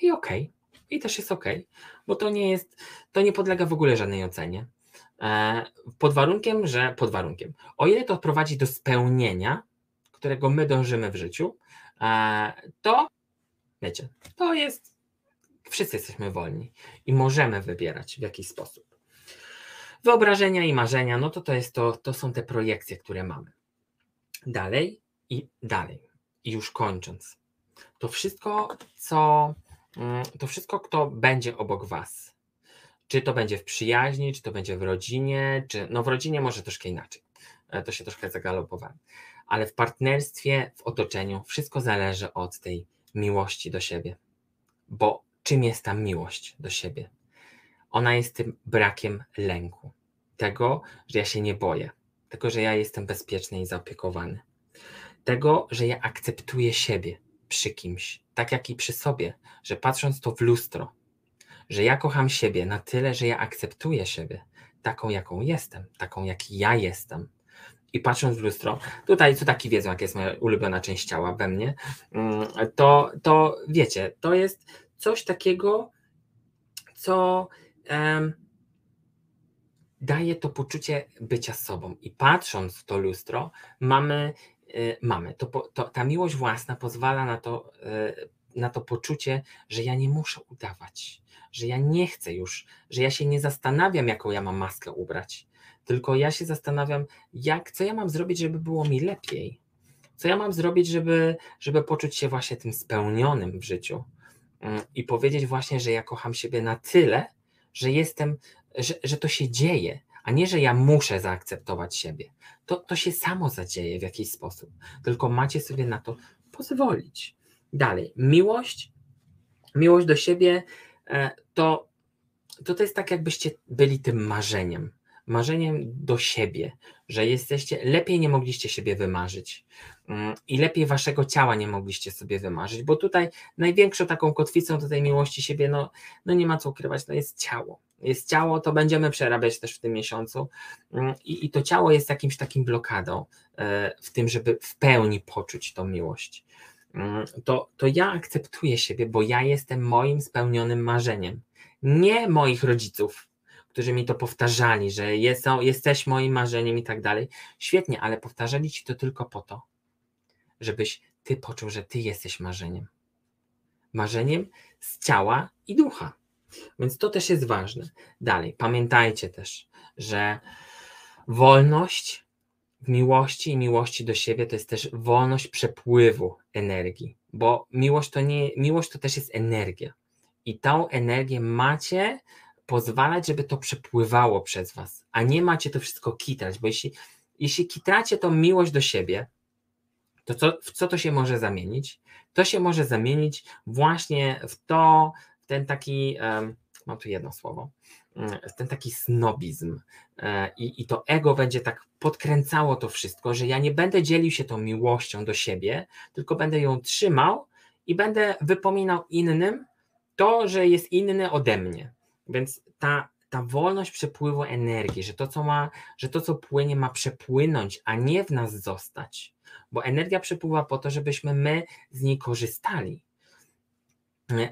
I okej, okay. i też jest okej, okay, bo to nie jest, to nie podlega w ogóle żadnej ocenie. E, pod warunkiem, że pod warunkiem, o ile to prowadzi do spełnienia, którego my dążymy w życiu, e, to wiecie, to jest, wszyscy jesteśmy wolni i możemy wybierać w jakiś sposób. Wyobrażenia i marzenia, no to to jest to, to są te projekcje, które mamy. Dalej i dalej. I już kończąc. To wszystko, co mm, to wszystko, kto będzie obok was, czy to będzie w przyjaźni, czy to będzie w rodzinie, czy no w rodzinie może troszkę inaczej. E, to się troszkę zagalopowałem. Ale w partnerstwie, w otoczeniu, wszystko zależy od tej miłości do siebie. Bo czym jest ta miłość do siebie? Ona jest tym brakiem lęku. Tego, że ja się nie boję. Tego, że ja jestem bezpieczny i zaopiekowany. Tego, że ja akceptuję siebie przy kimś, tak jak i przy sobie, że patrząc to w lustro, że ja kocham siebie na tyle, że ja akceptuję siebie taką, jaką jestem, taką, jak ja jestem. I patrząc w lustro, tutaj co taki wiedzą, jaka jest moja ulubiona część ciała we mnie, mm, to, to wiecie, to jest coś takiego, co um, daje to poczucie bycia sobą. I patrząc w to lustro, mamy, y, mamy to, to, ta miłość własna pozwala na to, y, na to poczucie, że ja nie muszę udawać, że ja nie chcę już, że ja się nie zastanawiam, jaką ja mam maskę ubrać, tylko ja się zastanawiam, jak, co ja mam zrobić, żeby było mi lepiej. Co ja mam zrobić, żeby, żeby poczuć się właśnie tym spełnionym w życiu mm, i powiedzieć właśnie, że ja kocham siebie na tyle, że jestem, że, że to się dzieje, a nie, że ja muszę zaakceptować siebie. To, to się samo zadzieje w jakiś sposób, tylko macie sobie na to pozwolić. Dalej, miłość, miłość do siebie to, to to jest tak, jakbyście byli tym marzeniem. Marzeniem do siebie, że jesteście, lepiej nie mogliście siebie wymarzyć mm, i lepiej waszego ciała nie mogliście sobie wymarzyć, bo tutaj największą taką kotwicą do tej miłości siebie, no, no nie ma co ukrywać, to jest ciało. Jest ciało, to będziemy przerabiać też w tym miesiącu mm, i, i to ciało jest jakimś takim blokadą e, w tym, żeby w pełni poczuć tą miłość. Mm, to, to ja akceptuję siebie, bo ja jestem moim spełnionym marzeniem. Nie moich rodziców, którzy mi to powtarzali, że jest, jesteś moim marzeniem i tak dalej. Świetnie, ale powtarzali ci to tylko po to, żebyś ty poczuł, że ty jesteś marzeniem. Marzeniem z ciała i ducha. Więc to też jest ważne. Dalej, pamiętajcie też, że wolność w miłości i miłości do siebie to jest też wolność przepływu energii, bo miłość to nie, miłość to też jest energia. I tą energię macie pozwalać, żeby to przepływało przez was, a nie macie to wszystko kitrać, bo jeśli, jeśli kitracie tą miłość do siebie, to co, w co to się może zamienić? To się może zamienić właśnie w to, w ten taki, um, mam tu jedno słowo, ten taki snobizm e, i, i to ego będzie tak podkręcało to wszystko, że ja nie będę dzielił się tą miłością do siebie, tylko będę ją trzymał i będę wypominał innym to, że jest inny ode mnie. Więc ta, ta wolność przepływu energii, że to, co ma, że to, co płynie, ma przepłynąć, a nie w nas zostać. Bo energia przepływa po to, żebyśmy my z niej korzystali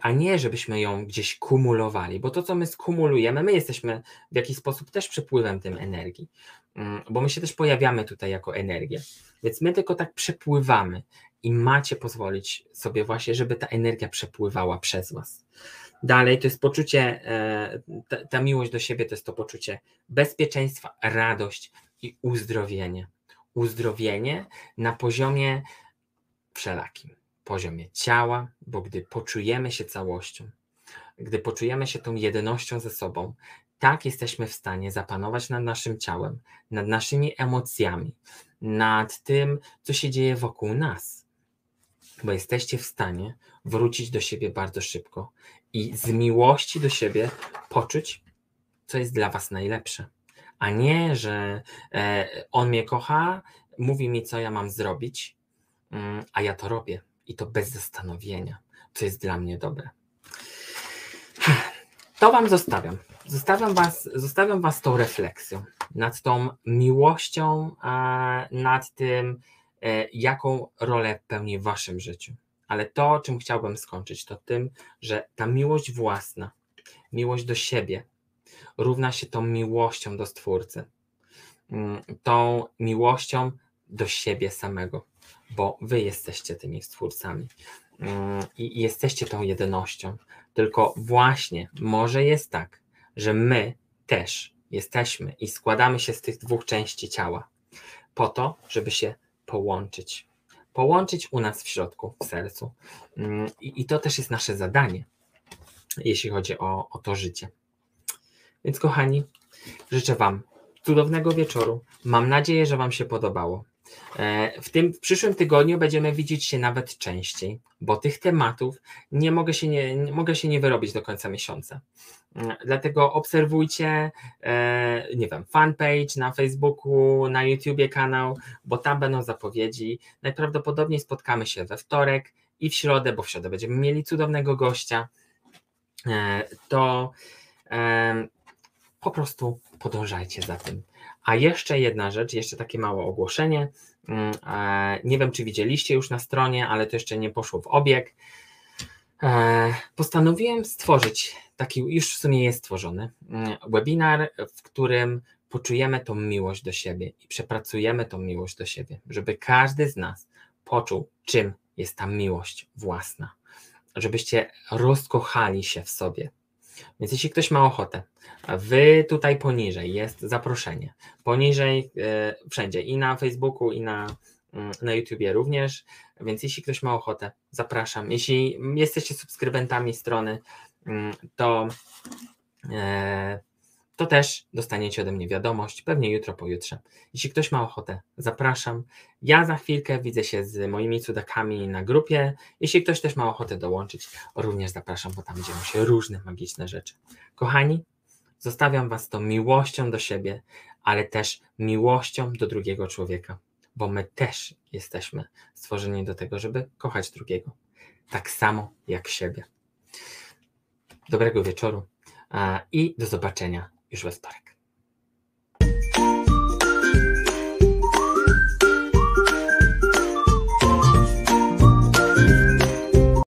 a nie żebyśmy ją gdzieś kumulowali, bo to, co my skumulujemy, my jesteśmy w jakiś sposób też przepływem tym energii, mm, bo my się też pojawiamy tutaj jako energia, więc my tylko tak przepływamy i macie pozwolić sobie właśnie, żeby ta energia przepływała przez Was. Dalej to jest poczucie, e, ta, ta miłość do siebie to jest to poczucie bezpieczeństwa, radość i uzdrowienie. Uzdrowienie na poziomie wszelakim, poziomie ciała, bo gdy poczujemy się całością, gdy poczujemy się tą jednością ze sobą, tak jesteśmy w stanie zapanować nad naszym ciałem, nad naszymi emocjami, nad tym, co się dzieje wokół nas. Bo jesteście w stanie wrócić do siebie bardzo szybko i z miłości do siebie poczuć, co jest dla Was najlepsze. A nie, że e, on mnie kocha, mówi mi, co ja mam zrobić, mm, a ja to robię i to bez zastanowienia, co jest dla mnie dobre. To Wam zostawiam. Zostawiam Was, zostawiam was tą refleksją, nad tą miłością, nad tym, e, jaką rolę pełni w Waszym życiu. Ale to, czym chciałbym skończyć, to tym, że ta miłość własna, miłość do siebie, równa się tą miłością do Stwórcy, mm, tą miłością do siebie samego, bo Wy jesteście tymi Stwórcami mm, i jesteście tą jednością. Tylko właśnie może jest tak, że my też jesteśmy i składamy się z tych dwóch części ciała, po to, żeby się połączyć. Połączyć u nas w środku, w sercu. Mm, I, to też jest nasze zadanie, jeśli chodzi o, o to życie. Więc, kochani, życzę Wam cudownego wieczoru. Mam nadzieję, że Wam się podobało. E, w tym w przyszłym tygodniu będziemy widzieć się nawet częściej, bo tych tematów nie mogę się nie, nie mogę się nie wyrobić do końca miesiąca. Mm, dlatego obserwujcie, e, nie wiem, fanpage na Facebooku, na YouTubie kanał, bo tam będą zapowiedzi. Najprawdopodobniej spotkamy się we wtorek i w środę, bo w środę będziemy mieli cudownego gościa. E, to po prostu podążajcie za tym. A jeszcze jedna rzecz, jeszcze takie małe ogłoszenie. Mm, e, nie wiem, czy widzieliście już na stronie, ale to jeszcze nie poszło w obieg. E, postanowiłem stworzyć taki, już w sumie jest stworzony, mm, webinar, w którym poczujemy tą miłość do siebie i przepracujemy tą miłość do siebie, żeby każdy z nas poczuł, czym jest ta miłość własna, żebyście rozkochali się w sobie, więc jeśli ktoś ma ochotę, wy tutaj poniżej jest zaproszenie. Poniżej e, wszędzie i na Facebooku, i na, mm, na YouTubie również. Więc jeśli ktoś ma ochotę, zapraszam. Jeśli jesteście subskrybentami strony, mm, to e, to też dostaniecie ode mnie wiadomość, pewnie jutro, pojutrze. Jeśli ktoś ma ochotę, zapraszam. Ja za chwilkę widzę się z moimi cudakami na grupie. Jeśli ktoś też ma ochotę dołączyć, również zapraszam, bo tam dzieją się różne magiczne rzeczy. Kochani, zostawiam Was tą miłością do siebie, ale też miłością do drugiego człowieka, bo my też jesteśmy stworzeni do tego, żeby kochać drugiego, tak samo jak siebie. Dobrego wieczoru i do zobaczenia już we wtorek.